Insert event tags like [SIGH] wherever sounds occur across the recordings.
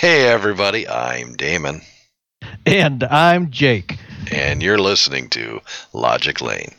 Hey, everybody, I'm Damon, And I'm Jake. and you're listening to Logic Lane.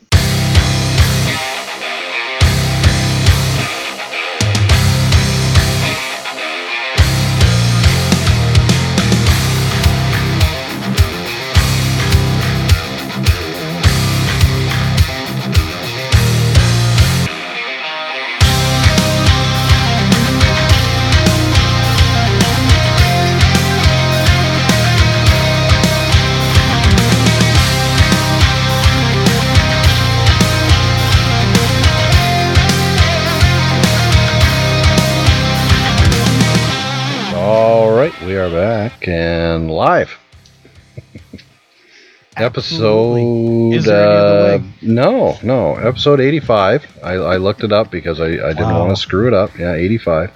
Absolutely. episode Is there any other uh, way? no, no, episode 85. I, I looked it up because I, I didn't Wow. want to screw it up. Yeah, 85.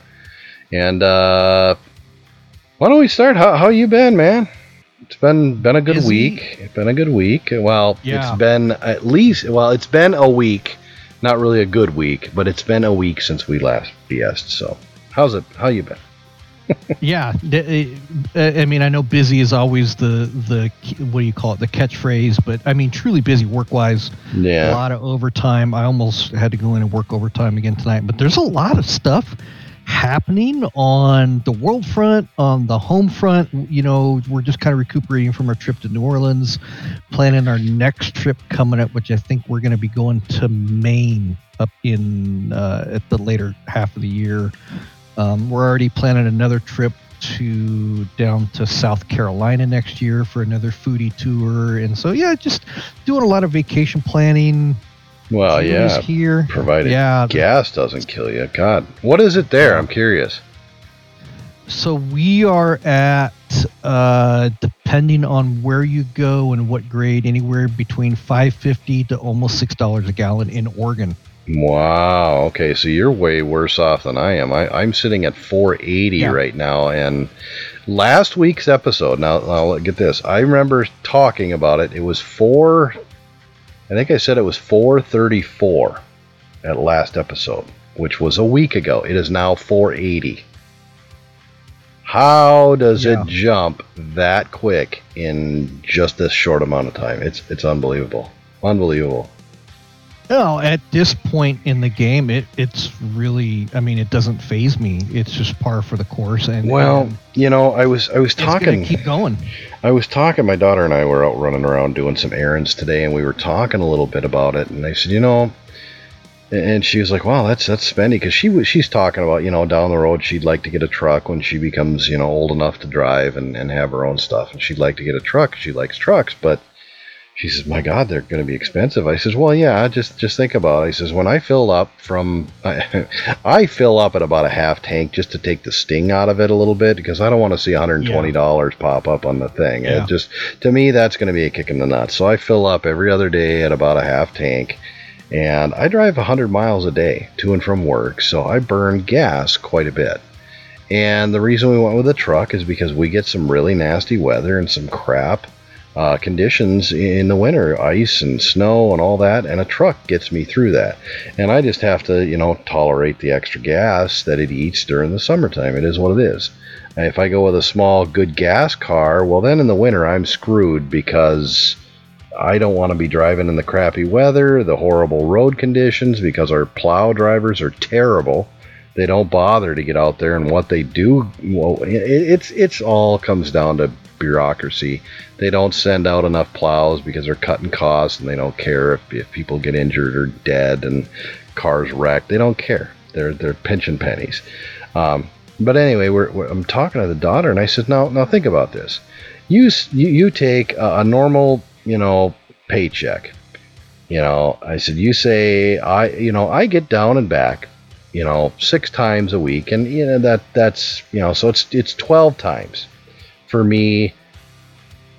And uh why don't we start? How how you been, man? It's been been a good Busy. week. It's been a good week. Well, Yeah. it's been at least well, it's been a week. Not really a good week, but it's been a week since we last BS'd. So, how's it? How you been? Yeah, uh, I mean, I know busy is always the the what do you call it, the catchphrase, but I mean, truly busy work wise. Yeah, a lot of overtime. I almost had to go in and work overtime again tonight, but there's a lot of stuff happening on the world front, on the home front. You know, we're just kind of recuperating from our trip to New Orleans, planning our next trip coming up, which I think we're going to be going to Maine up in uh, at the later half of the year. Um, we're already planning another trip to down to South Carolina next year for another foodie tour, and so yeah, just doing a lot of vacation planning. Well, yeah. here. provided Yeah, gas doesn't kill you. God, what is it there? I'm curious. so we are at uh, depending on where you go and what grade, anywhere between five fifty to almost six dollars a gallon in Oregon. Wow. Okay, so you're way worse off than I am. I, I'm sitting at 480 Yeah. right now, and last week's episode. Now, now get this. I remember talking about it. It was four. I think I said it was 434 at last episode, which was a week ago. It is now 480. How does Yeah. it jump that quick in just this short amount of time? It's it's unbelievable. Unbelievable. No, at this point in the game, it it's really. I mean, it doesn't faze me. It's just par for the course, and Well, and you know, I was I was talking keep going. I was talking my daughter and I were out running around doing some errands today and we were talking a little bit about it and I said, "You know, and she was like, "Wow, that's that's spendy because she was she's talking about, you know, down the road she'd like to get a truck when she becomes, you know, old enough to drive and and have her own stuff and she'd like to get a truck. She likes trucks, but she says, "My God, they're going to be expensive." I says, "Well, yeah, just just think about it." I says, "When I fill up from, [LAUGHS] I, I fill up at about a half tank just to take the sting out of it a little bit because I don't want to see $120 pop up on the thing. Yeah. It just to me that's going to be a kick in the nuts. So I fill up every other day at about a half tank, and I drive 100 miles a day to and from work, so I burn gas quite a bit. And the reason we went with a truck is because we get some really nasty weather and some crap uh, conditions in the winter, ice and snow and all that, and a truck gets me through that. And I just have to, you know, tolerate the extra gas that it eats during the summertime. It is what it is. And if I go with a small, good gas car, well, then in the winter I'm screwed because I don't want to be driving in the crappy weather, the horrible road conditions, because our plow drivers are terrible. They don't bother to get out there, and what they do, well, it, it's it's all comes down to bureaucracy. They don't send out enough plows because they're cutting costs, and they don't care if, if people get injured or dead and cars wrecked. They don't care. They're they're pinching pennies. Um, but anyway, we're, we're, I'm talking to the daughter, and I said, "Now, now think about this. You you, you take a, a normal, you know, paycheck. You know, I said, you say I, you know, I get down and back, you know, six times a week, and you know that that's you know, so it's it's twelve times for me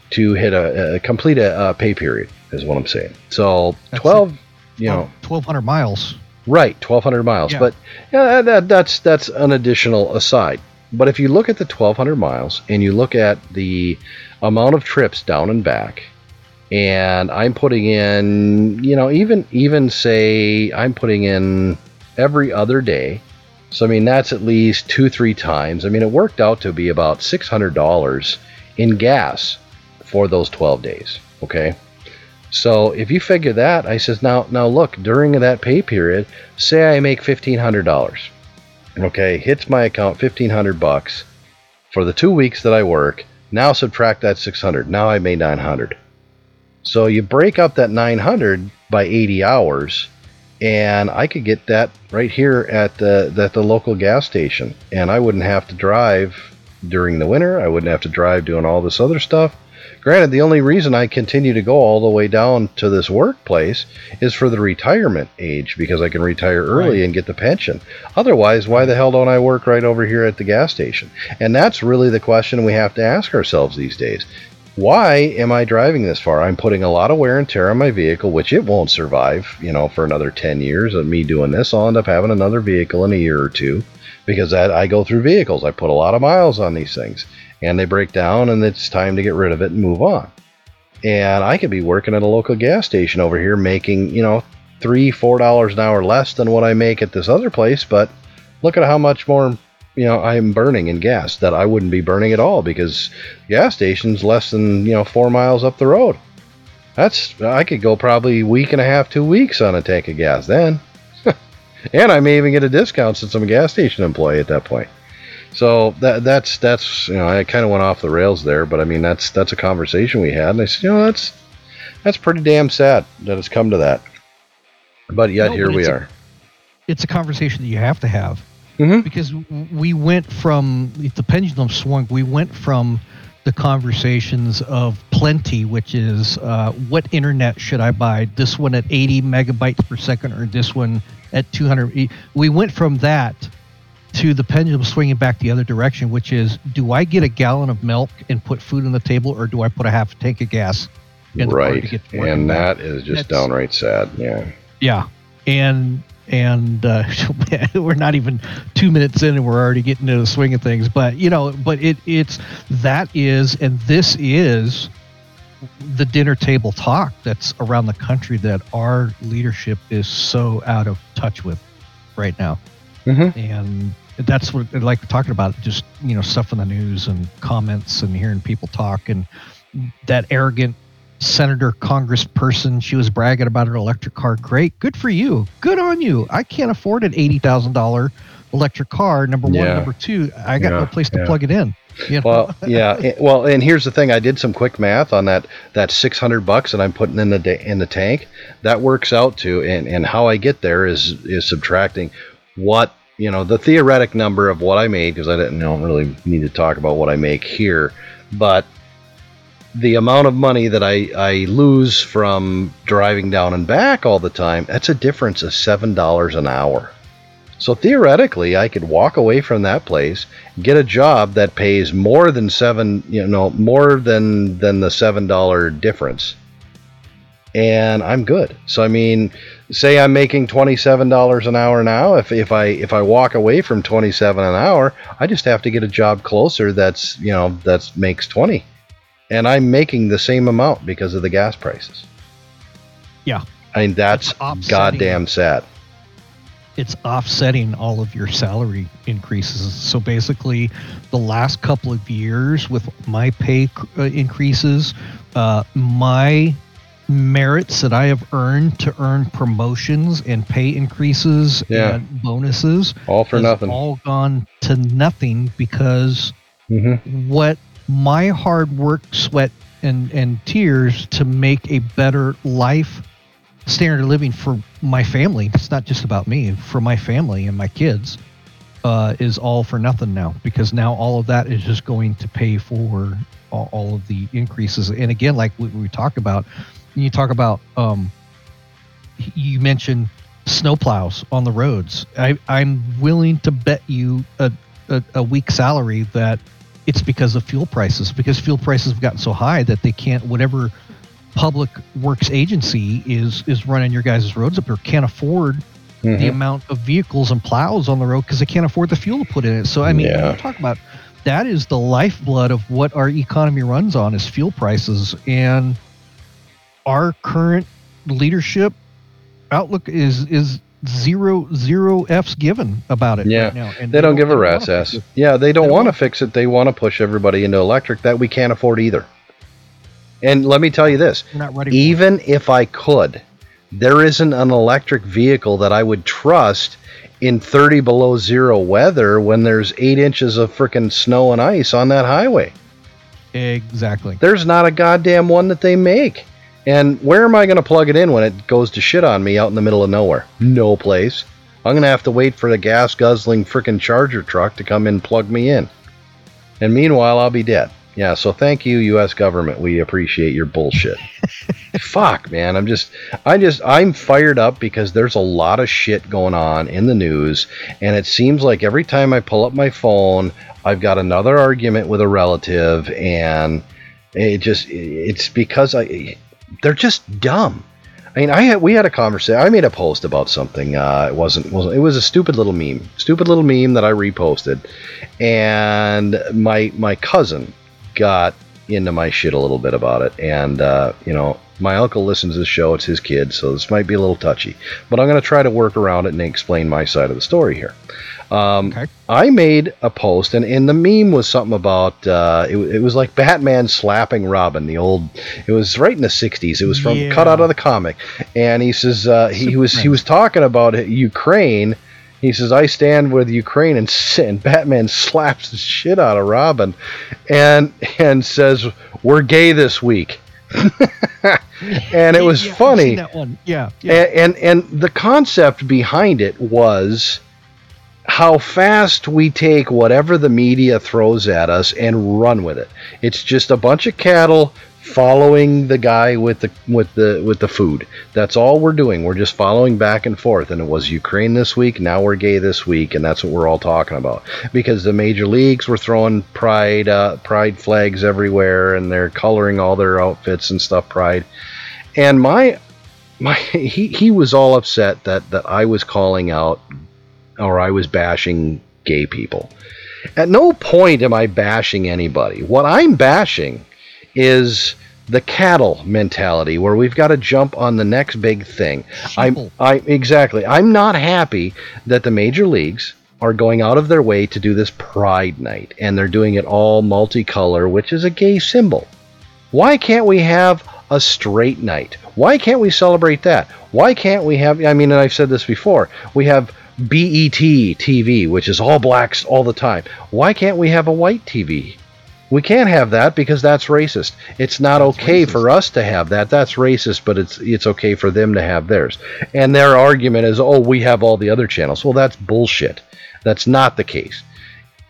to hit a, a complete a, a pay period is what I'm saying. So That's twelve, you know, twelve hundred miles. Right, 1,200 miles. Yeah. But yeah, that, that's that's an additional aside. But if you look at the 1,200 miles and you look at the amount of trips down and back, and I'm putting in, you know, even even say I'm putting in every other day, So I mean that's at least two three times. I mean it worked out to be about six hundred dollars in gas for those twelve days. Okay. So if you figure that, I says now now look during that pay period, say I make fifteen hundred dollars. Okay, hits my account fifteen hundred bucks for the two weeks that I work. Now subtract that six hundred. Now I made nine hundred. So you break up that nine hundred by eighty hours, and I could get that right here at the at the local gas station, and I wouldn't have to drive during the winter. I wouldn't have to drive doing all this other stuff. Granted, the only reason I continue to go all the way down to this workplace is for the retirement age because I can retire early Right. and get the pension. Otherwise, why the hell don't I work right over here at the gas station? And that's really the question we have to ask ourselves these days. Why am I driving this far? I'm putting a lot of wear and tear on my vehicle, which it won't survive, you know, for another 10 years of me doing this. I'll end up having another vehicle in a year or two because that I go through vehicles. I put a lot of miles on these things and they break down and it's time to get rid of it and move on. And I could be working at a local gas station over here making, you know, three, four dollars an hour less than what I make at this other place, but look at how much more you know I'm burning in gas that I wouldn't be burning at all because gas station's less than, you know, four miles up the road. That's I could go probably a week and a half, two weeks on a tank of gas then. [LAUGHS] and I may even get a discount since I'm a gas station employee at that point. So that that's that's you know I kind of went off the rails there, but I mean that's that's a conversation we had, and I said you know that's that's pretty damn sad that it's come to that. But yet No, here but we a- are. It's a conversation that you have to have. Mhm. because we went from the pendulum swung we went from the conversations of plenty which is uh, what internet should i buy this one at 80 megabytes per second or this one at 200 E- we went from that to the pendulum swinging back the other direction which is do i get a gallon of milk and put food on the table or do i put a half tank of gas in Right, and that is just That's- downright sad. Yeah. Yeah, and and uh, [LAUGHS] we're not even two minutes in, and we're already getting into the swing of things. But you know, but it it's that is, and this is the dinner table talk that's around the country that our leadership is so out of touch with right now, Mhm. and that's what I like talking about. Just you know, stuff in the news and comments and hearing people talk and that arrogant senator congressperson she was bragging about an electric car great good for you good on you i can't afford an $80000 electric car number one Yeah. number two i got no place to yeah. plug it in you know? Well, yeah. eh, Well, and here's the thing: I did some quick math on that that 600 bucks that I'm putting in the da- in the tank. That works out to, and and how I get there is is subtracting what you know the theoretic number of what I made because I didn't don't really need to talk about what I make here, but the amount of money that I, I lose from driving down and back all the time, that's a difference of $7 an hour. So theoretically, I could walk away from that place, get a job that pays more than seven, you know, more than than the seven dollar difference, and I'm good. So I mean, say I'm making twenty seven dollars an hour now. If if I if I walk away from twenty seven an hour, I just have to get a job closer that's you know that's makes twenty, and I'm making the same amount because of the gas prices. Yeah. I mean that's goddamn sad. it's offsetting all of your salary increases. So basically, the last couple of years with my pay uh, increases, uh, my merits that I have earned to earn promotions and pay increases Yeah. and bonuses All for nothing. all gone to nothing because hmm what my hard work, sweat, and and tears to make a better life standard of living for my family. It's not just about me, for my family and my kids. Uh, is all for nothing now because now all of that is just going to pay for all, all of the increases. And again, like we, we talked about, you talk about, um, you mentioned snowplows on the roads. I, I'm willing to bet you a, a, a week salary that it's because of fuel prices because fuel prices have gotten so high that they can't whatever public works agency is is running your guys' roads up here can't afford the Mhm. amount of vehicles and plows on the road because they can't afford the fuel to put in it so i mean Yeah. talk about that is the lifeblood of what our economy runs on is fuel prices and our current leadership outlook is is zero zero f's given about it Yeah. right now. And They don't give a rat's ass. Yeah, they don't don't want to fix it. They want to push everybody into electric that we can't afford either. And let me tell you this even if I could, there isn't an electric vehicle that I would trust in 30 below zero weather when there's eight inches of freaking snow and ice on that highway. Exactly. There's not a goddamn one that they make. And where am I going to plug it in when it goes to shit on me out in the middle of nowhere? No place. I'm going to have to wait for the gas guzzling frickin' charger truck to come in and plug me in. And meanwhile, I'll be dead. Yeah, so thank you, U.S. government. We appreciate your bullshit. [LAUGHS] Fuck, man. I'm just, I just, I'm fired up because there's a lot of shit going on in the news. And it seems like every time I pull up my phone, I've got another argument with a relative. And it just, it's because I, they're just dumb. I mean, I had we had a conversation. I made a post about something. Uh, it wasn't wasn't. It was a stupid little meme. Stupid little meme that I reposted, and my my cousin got into my shit a little bit about it. And uh, you know, my uncle listens to the show. It's his kid, so this might be a little touchy. But I'm going to try to work around it and explain my side of the story here. Um, Okay. I made a post, and, and the meme was something about uh, it, it was like Batman slapping Robin. The old, it was right in the '60s. It was from Yeah. cut out of the comic, and he says uh, he was he was talking about Ukraine. He says, "I stand with Ukraine," and, [LAUGHS] and Batman slaps the shit out of Robin, and and says, "We're gay this week." [LAUGHS] and it was Yeah, funny that one. Yeah. yeah. and, and and the concept behind it was how fast we take whatever the media throws at us and run with it. It's just a bunch of cattle following the guy with the with the with the food. That's all we're doing. We're just following back and forth. And it was Ukraine this week. Now we're gay this week, and that's what we're all talking about. Because the major leagues were throwing pride uh, pride flags everywhere, and they're coloring all their outfits and stuff pride. And my my [LAUGHS] he, he was all upset that that I was calling out or I was bashing gay people. At no point am I bashing anybody. What I'm bashing is the cattle mentality where we've got to jump on the next big thing. I'm I exactly. I'm not happy that the major leagues are going out of their way to do this pride night and they're doing it all multicolor, which is a gay symbol. Why can't we have a straight night? Why can't we celebrate that? Why can't we have I mean and I've said this before. We have BET TV, which is all blacks all the time. Why can't we have a white TV? We can't have that because that's racist. It's not That's okay racist. for us to have that. That's racist, but it's it's okay for them to have theirs. And their argument is, "Oh, we have all the other channels." Well, that's bullshit. That's not the case.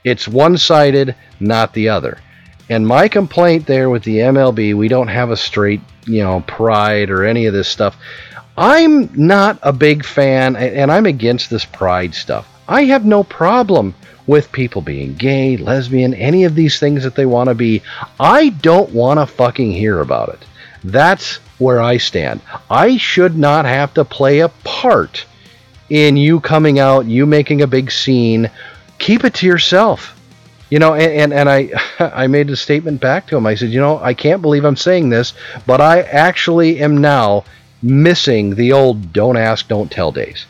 It's one-sided, not the other. And my complaint there with the MLB, we don't have a straight, you know, pride or any of this stuff. I'm not a big fan, and I'm against this pride stuff. I have no problem with people being gay, lesbian, any of these things that they want to be. I don't want to fucking hear about it. That's where I stand. I should not have to play a part in you coming out, you making a big scene. Keep it to yourself. You know, and, and, and I [LAUGHS] I made a statement back to him. I said, you know, I can't believe I'm saying this, but I actually am now missing the old don't ask, don't tell days.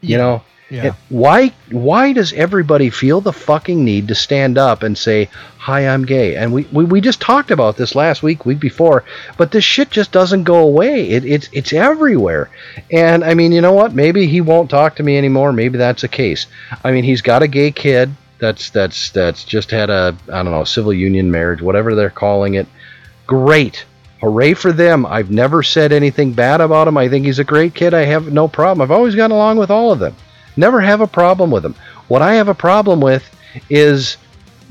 You know? Yeah. Why why does everybody feel the fucking need to stand up and say, Hi, I'm gay? And we, we, we just talked about this last week, week before, but this shit just doesn't go away. It, it's it's everywhere. And I mean, you know what? Maybe he won't talk to me anymore. Maybe that's the case. I mean, he's got a gay kid that's that's that's just had a I don't know, civil union marriage, whatever they're calling it. Great. Hooray for them. I've never said anything bad about him. I think he's a great kid. I have no problem. I've always gotten along with all of them. Never have a problem with them. What I have a problem with is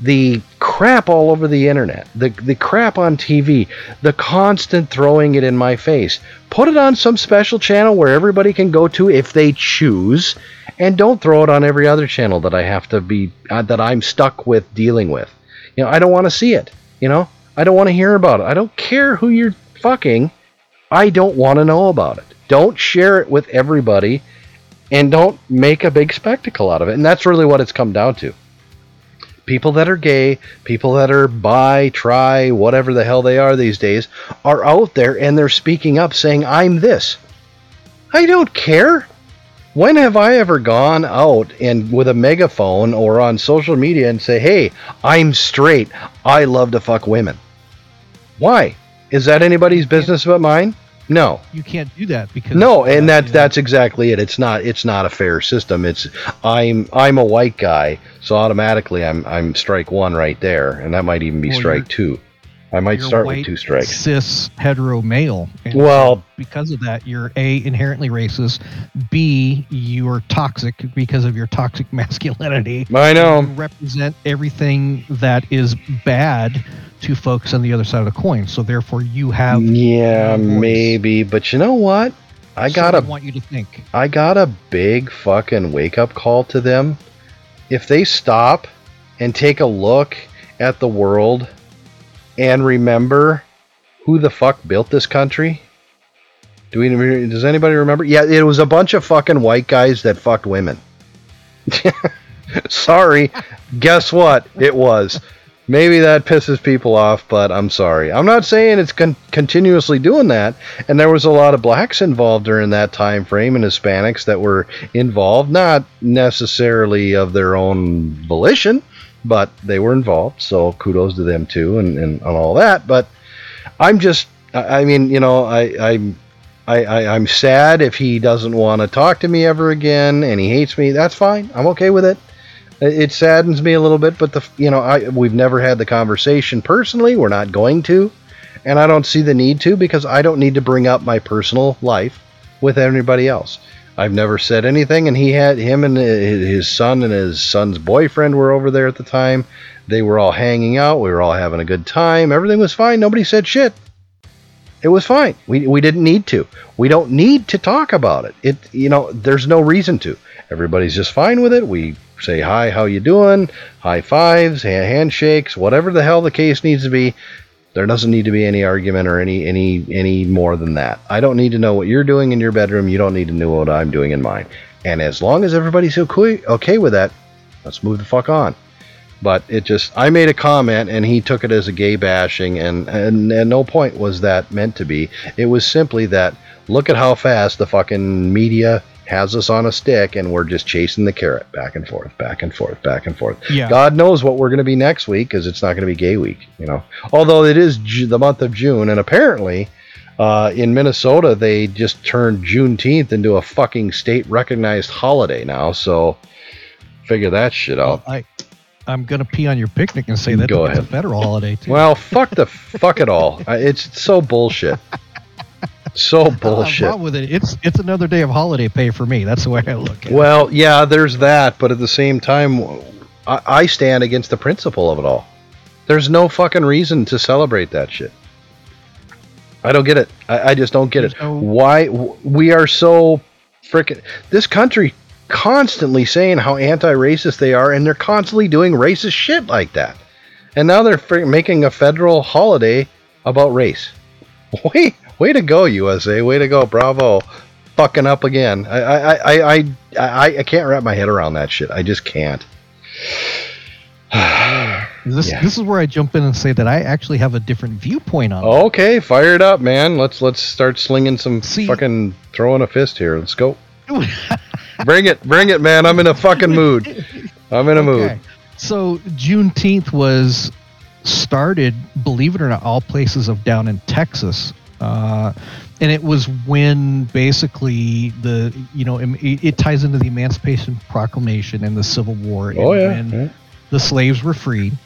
the crap all over the internet, the the crap on TV, the constant throwing it in my face. Put it on some special channel where everybody can go to if they choose, and don't throw it on every other channel that I have to be uh, that I'm stuck with dealing with. You know, I don't want to see it. You know, I don't want to hear about it. I don't care who you're fucking. I don't want to know about it. Don't share it with everybody and don't make a big spectacle out of it. And that's really what it's come down to. People that are gay, people that are bi, tri, whatever the hell they are these days, are out there and they're speaking up saying, I'm this. I don't care. When have I ever gone out and with a megaphone or on social media and say, "Hey, I'm straight. I love to fuck women." Why? Is that anybody's business but mine? No. You can't do that because No, and uh, that's exactly it. It's not it's not a fair system. It's I'm I'm a white guy, so automatically I'm I'm strike one right there, and that might even be Well, strike two. I might start white, with two strikes. Cis hetero male. And Well- because of that, you're a inherently racist. B, you're toxic because of your toxic [LAUGHS] masculinity. I know. You represent everything that is bad to folks on the other side of the coin. So therefore, you have. Yeah, maybe, but you know what? I so got a want you to think. I got a big fucking wake up call to them. If they stop and take a look at the world and remember who the fuck built this country? Do we does anybody remember? Yeah, it was a bunch of fucking white guys that fucked women. [LAUGHS] sorry. Guess what? It was. Maybe that pisses people off, but I'm sorry. I'm not saying it's con- continuously doing that. And there was a lot of blacks involved during that time frame and Hispanics that were involved, not necessarily of their own volition, but they were involved. So kudos to them too, and, and, all that. But I'm just, I mean, you know, I, I'm. I, I, I'm sad if he doesn't want to talk to me ever again and he hates me. That's fine. I'm okay with it. It saddens me a little bit, but the you know I we've never had the conversation personally. We're not going to, and I don't see the need to because I don't need to bring up my personal life with anybody else. I've never said anything, and he had him and his son and his son's boyfriend were over there at the time. They were all hanging out. We were all having a good time. Everything was fine. Nobody said shit. It was fine. We, we didn't need to. We don't need to talk about it. It you know there's no reason to. Everybody's just fine with it. We say hi, how you doing? High fives, ha- handshakes, whatever the hell the case needs to be. There doesn't need to be any argument or any any any more than that. I don't need to know what you're doing in your bedroom. You don't need to know what I'm doing in mine. And as long as everybody's okay okay with that, let's move the fuck on. But it just I made a comment and he took it as a gay bashing and and at no point was that meant to be. It was simply that look at how fast the fucking media has us on a stick and we're just chasing the carrot back and forth, back and forth, back and forth. Yeah. God knows what we're going to be next week because it's not going to be gay week, you know. Although it is Ju- the month of June and apparently uh, in Minnesota they just turned Juneteenth into a fucking state recognized holiday now. So figure that shit out. Well, I, I'm gonna pee on your picnic and say that Go it's a federal holiday too. Well, fuck the fuck it all. It's so bullshit. So I don't have a bullshit. with it. It's it's another day of holiday pay for me. That's the way I look at it. Well, yeah, there's that, but at the same time, I, I stand against the principle of it all. There's no fucking reason to celebrate that shit. I don't get it. I, I just don't get it. No- Why we are so freaking this country constantly saying how anti-racist they are, and they're constantly doing racist shit like that. And now they're making a federal holiday about race. [LAUGHS] Way, way to go, USA! Way to go, bravo! Fucking up again. I, I, I, I, I, I can't wrap my head around that shit. I just can't. [SIGHS] This Yeah. this is where I jump in and say that I actually have a different viewpoint on. Okay, fire it up, man. Let's let's start slinging some See- fucking throwing a fist here. Let's go. [LAUGHS] bring it, bring it, man. I'm in a fucking mood. I'm in a mood. Okay. So Juneteenth was started, believe it or not, all places of down in Texas. Uh, and it was when basically the you know it, it ties into the Emancipation Proclamation and the Civil War. Oh and yeah. yeah. the slaves were freed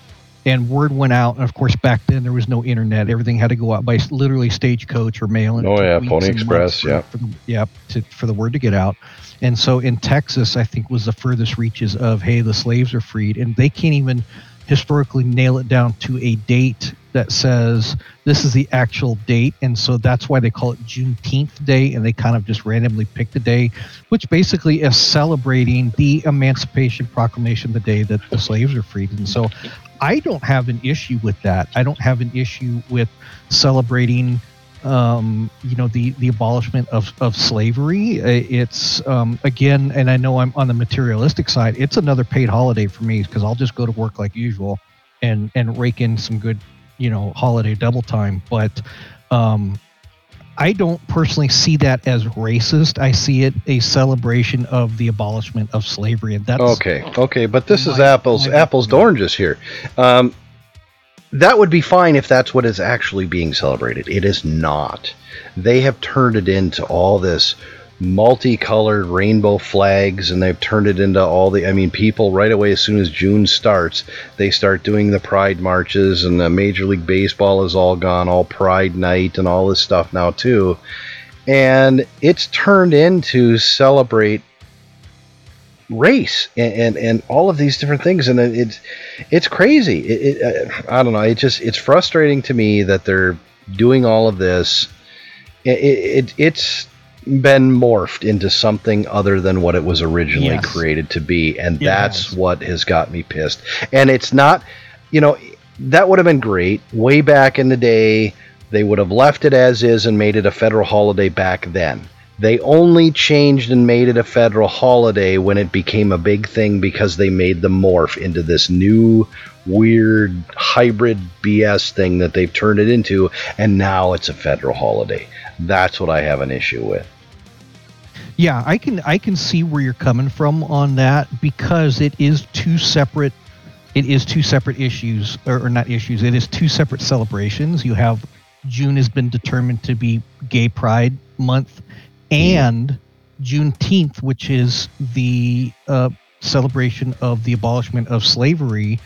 and word went out and of course back then there was no internet everything had to go out by literally stagecoach or mail and Oh, yeah, Pony Express, yeah. for the, yep to, for the word to get out and so in texas i think was the furthest reaches of hey the slaves are freed and they can't even historically nail it down to a date that says this is the actual date and so that's why they call it juneteenth day and they kind of just randomly pick the day which basically is celebrating the Emancipation Proclamation, the day that the slaves are freed. And so I don't have an issue with that. I don't have an issue with celebrating, um, you know, the, the abolishment of, of slavery. It's, um, again, and I know I'm on the materialistic side, it's another paid holiday for me because I'll just go to work like usual and, and rake in some good, you know, holiday double time. But, um, I don't personally see that as racist. I see it a celebration of the abolishment of slavery, and that's Okay, okay, but this is apples my- apples to oranges here. Um, that would be fine if that's what is actually being celebrated. It is not. They have turned it into all this multicolored rainbow flags and they've turned it into all the I mean people right away as soon as June starts they start doing the pride marches and the major league baseball is all gone all pride night and all this stuff now too and it's turned into celebrate race and, and, and all of these different things. And it's it's crazy. It, it, i don't know. It just it's frustrating to me that they're doing all of this. It, it it's been morphed into something other than what it was originally Yes. created to be. And that's has. what has got me pissed. And it's not you know that would have been great. Way back in the day they would have left it as is and made it a federal holiday back then they only changed and made it a federal holiday when it became a big thing because they made the morph into this new weird hybrid BS thing that they've turned it into, and now it's a federal holiday. That's what I have an issue with. Yeah, I can I can see where you're coming from on that because it is two separate it is two separate issues or, or not issues. It is two separate celebrations. You have June has been determined to be Gay Pride Month, and Juneteenth, which is the uh, celebration of the abolishment of slavery,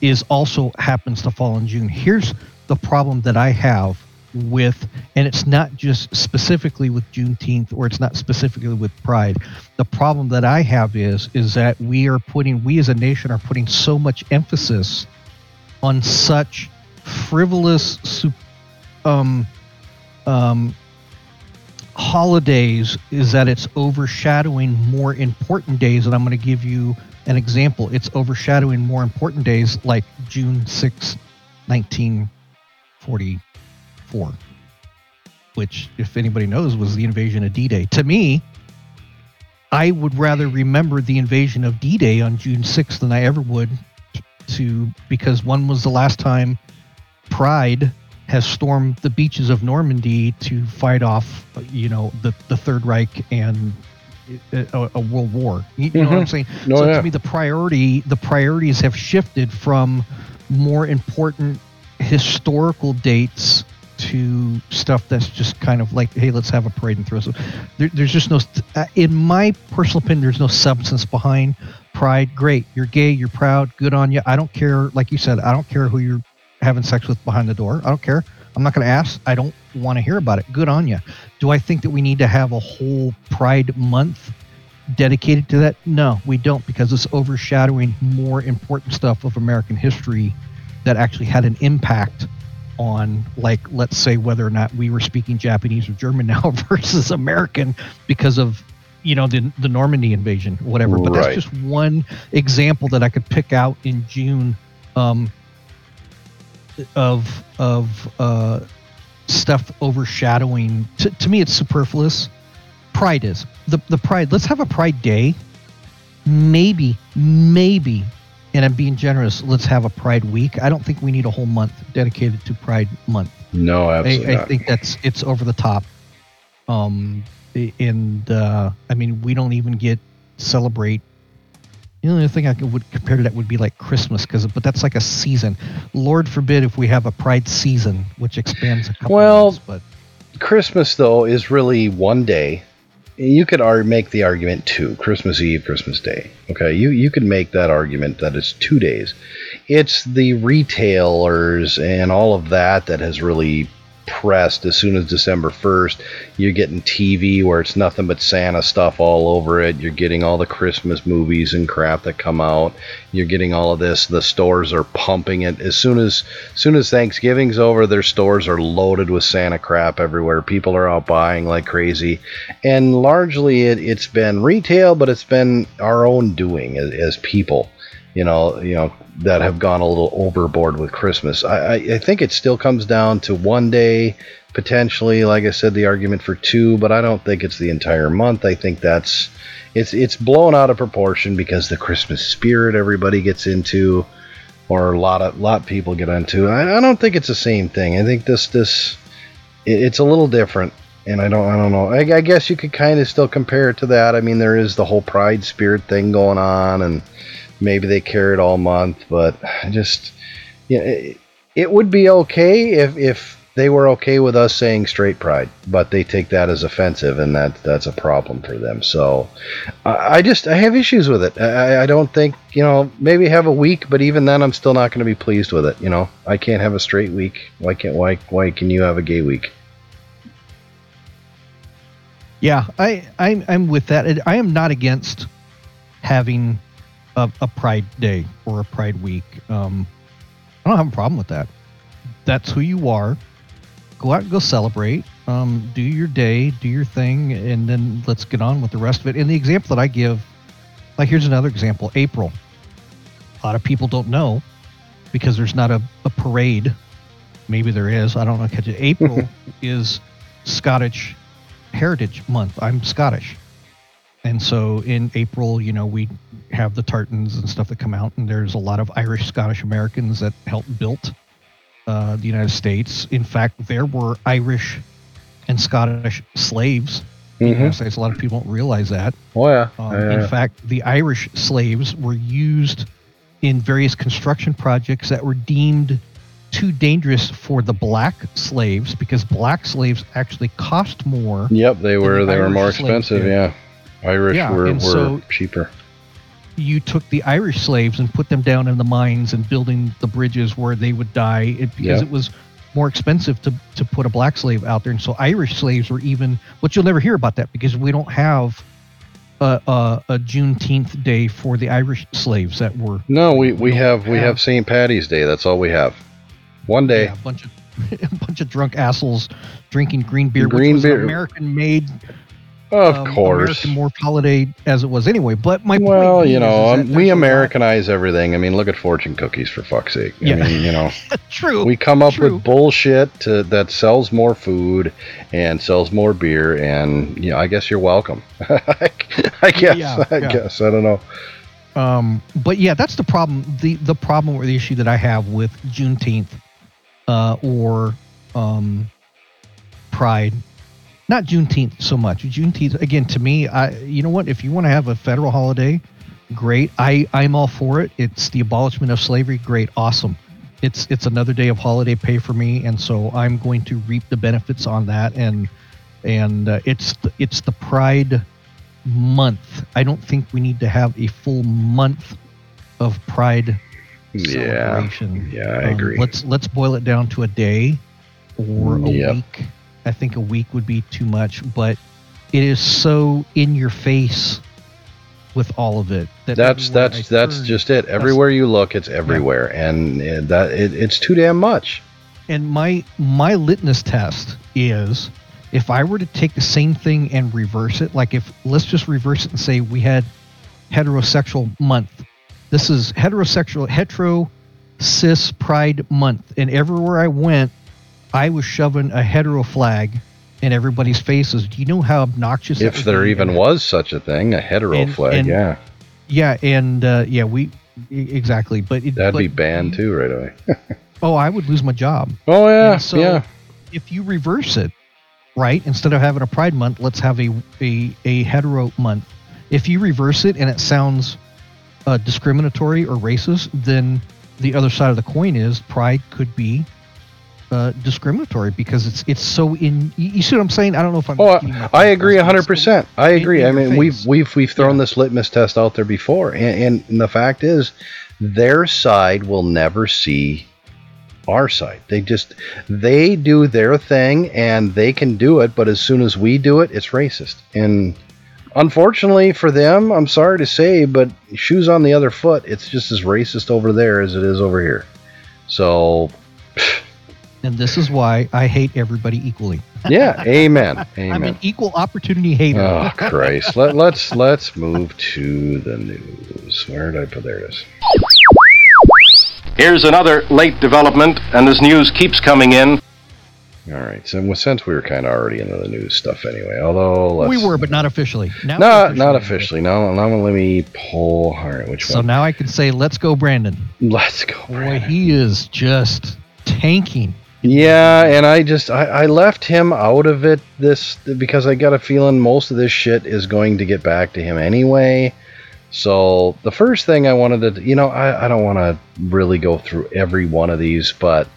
is also happens to fall in June. Here's the problem that I have with, and it's not just specifically with Juneteenth or it's not specifically with Pride. The problem that I have is is that we are putting, we as a nation are putting so much emphasis on such frivolous, um, um, holidays is that it's overshadowing more important days and i'm going to give you an example. It's overshadowing more important days like june 6 1944 which if anybody knows was the invasion of d-day. To me i would rather remember the invasion of d-day on june 6th than i ever would to because one was the last time pride has stormed the beaches of Normandy to fight off, you know, the, the Third Reich and a, a world war. You, you know what I'm saying? No, so yeah. to me, the priority the priorities have shifted from more important historical dates to stuff that's just kind of like, hey, let's have a parade and throw some. There, there's just no, uh, in my personal opinion, there's no substance behind pride. Great, you're gay, you're proud, good on you. I don't care, like you said, I don't care who you're having sex with behind the door. I don't care. I'm not going to ask. I don't want to hear about it. Good on you. Do I think that we need to have a whole Pride month dedicated to that? No, we don't because it's overshadowing more important stuff of American history that actually had an impact on like let's say whether or not we were speaking Japanese or German [LAUGHS] now versus American because of you know the the Normandy invasion whatever but Right. that's just one example that I could pick out in June um of of uh stuff overshadowing to, to me it's superfluous. Pride is. The the pride let's have a pride day. Maybe maybe and i'm being generous let's have a pride week. I don't think we need a whole month dedicated to pride month. No, absolutely I, I think that's it's over the top. Um and uh i mean we don't even get celebrate the only thing I could, would compare to that would be like Christmas, because but that's like a season. Lord forbid if we have a Pride season, which expands a couple Well, months. But Christmas though is really one day. You could ar- make the argument two: Christmas Eve, Christmas Day. Okay, you you could make that argument that it's two days. It's the retailers and all of that that has really pressed as soon as December 1st. You're getting TV where it's nothing but Santa stuff all over it. You're getting all the Christmas movies and crap that come out. You're getting all of this. The stores are pumping it. As soon as soon as Thanksgiving's over, their stores are loaded with Santa crap everywhere. People are out buying like crazy. And largely it, it's been retail, but it's been our own doing as, as people you know, you know that have gone a little overboard with Christmas. I, I, I think it still comes down to one day, potentially. Like I said, the argument for two, but I don't think it's the entire month. I think that's it's it's blown out of proportion because the Christmas spirit everybody gets into, or a lot of lot of people get into. I, I don't think it's the same thing. I think this this it, it's a little different. And I don't, I don't know. I, I guess you could kind of still compare it to that. I mean, there is the whole Pride Spirit thing going on, and maybe they carry it all month. But I just, yeah, it, it would be okay if if they were okay with us saying straight pride, but they take that as offensive, and that that's a problem for them. So I I just I have issues with it. I, I don't think you know maybe have a week, but even then I'm still not going to be pleased with it. You know I can't have a straight week. Why can't why why can you have a gay week? Yeah, I I'm, I'm with that. I am not against having a, a Pride Day or a Pride Week. Um, I don't have a problem with that. That's who you are. Go out and go celebrate. Um, do your day, do your thing, and then let's get on with the rest of it. And the example that I give, like here's another example: April. A lot of people don't know because there's not a, a parade. Maybe there is. I don't know. Catch it. April [LAUGHS] is Scottish Heritage Month. I'm Scottish. And so in April, you know, we have the tartans and stuff that come out, and there's a lot of Irish Scottish Americans that helped build uh, the United States. In fact, there were Irish and Scottish slaves in the. United States. A lot of people don't realize that. Oh yeah, Um, Yeah, in yeah. fact, the Irish slaves were used in various construction projects that were deemed too dangerous for the black slaves because black slaves actually cost more. Yep, they were the they were more expensive. did. Yeah, Irish Yeah, were, were so- cheaper. You took the Irish slaves and put them down in the mines and building the bridges where they would die it, because Yeah. it was more expensive to, to put a black slave out there. And so Irish slaves were even, but you'll never hear about that because we don't have a, a, a Juneteenth day for the Irish slaves that were No, we, we have we have St. Patty's Day. That's all we have. One day. Yeah, a bunch of [LAUGHS] a bunch of drunk assholes drinking green beer, Green which was beer. American-made, Of um, course. American morph holiday as it was anyway. But my Well, point you being know, is, um, we there's a lot- Americanize everything. I mean, look at fortune cookies for fuck's sake. I Yeah. mean, you know, [LAUGHS] True. we come up True. with bullshit to, that sells more food and sells more beer, and you know, I guess you're welcome. [LAUGHS] I guess. Yeah, I yeah. guess. I don't know. Um, but yeah, that's the problem. The the problem or the issue that I have with Juneteenth, uh, or um, Pride, not Juneteenth so much. Juneteenth again to me, I you know what? If you want to have a federal holiday, great. I I'm all for it. It's the abolishment of slavery. Great, awesome. It's it's another day of holiday pay for me, and so I'm going to reap the benefits on that. And and uh, it's the, it's the Pride month. I don't think we need to have a full month of Pride Yeah. celebration. Yeah, I Um, agree. Let's let's boil it down to a day or a Yep. week. I think a week would be too much, but it is so in your face with all of it that That's that's that's turn- just it. Everywhere you look, it's everywhere, and uh, that it, it's too damn much. and my my litmus test is if I were to take the same thing and reverse it, like if let's just reverse it and say we had heterosexual month. This is heterosexual hetero cis pride month, and everywhere I went, I was shoving a hetero flag in everybody's faces. Do you know how obnoxious? If there even was such a thing, a hetero And- flag, and- yeah, yeah, and uh, yeah, we exactly, but it, that'd but be banned too right away. [LAUGHS] Oh, I would lose my job. oh yeah, And so yeah. if you reverse it, right, instead of having a pride month, let's have a a, a hetero month. If you reverse it and it sounds uh, discriminatory or racist, then the other side of the coin is pride could be uh, discriminatory because it's it's so in. You, see what I'm saying? I don't know if I'm. Oh, I agree 100. percent I agree. I mean, we've we've we've thrown Yeah. this litmus test out there before, and, and the fact is, their side will never see our side. They just they do their thing, and they can do it. But as soon as we do it, it's racist. And unfortunately for them, I'm sorry to say, but shoes on the other foot, it's just as racist over there as it is over here. So And this is why I hate everybody equally. yeah, [LAUGHS] amen, amen. I'm an equal opportunity hater. Oh Christ! Let, let's let's move to the news. Where did I put? There it is. Here's another late development, and as news keeps coming in, All right. So well, since we were kind of already into the news stuff anyway, although let's, we were, but not officially. Now not we're not officially. Now now let me pull. All right, which So one? now I can say, let's go, Brandon. let's go. Boy, he is just tanking Yeah, and I just I, I left him out of it this because I got a feeling most of this shit is going to get back to him anyway. So the first thing I wanted to, you know, I, I don't want to really go through every one of these, but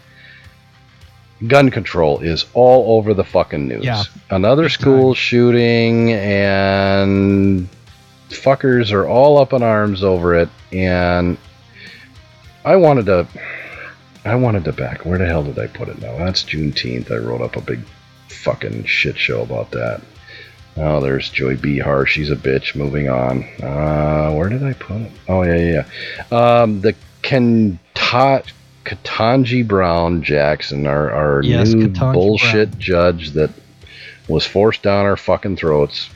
gun control is all over the fucking news. Yeah, Another school shooting and fuckers are all up in arms over it and I wanted to I wanted to back. Where the hell did I put it now? That's Juneteenth. I wrote up a big fucking shit show about that. Oh, there's Joy Behar. She's a bitch. Moving on. Uh, where did I put it? Oh, yeah, yeah. yeah. Um, the Ketanji Brown Jackson, our, our Yes, new Ketanji bullshit Brown. judge that was forced down our fucking throats,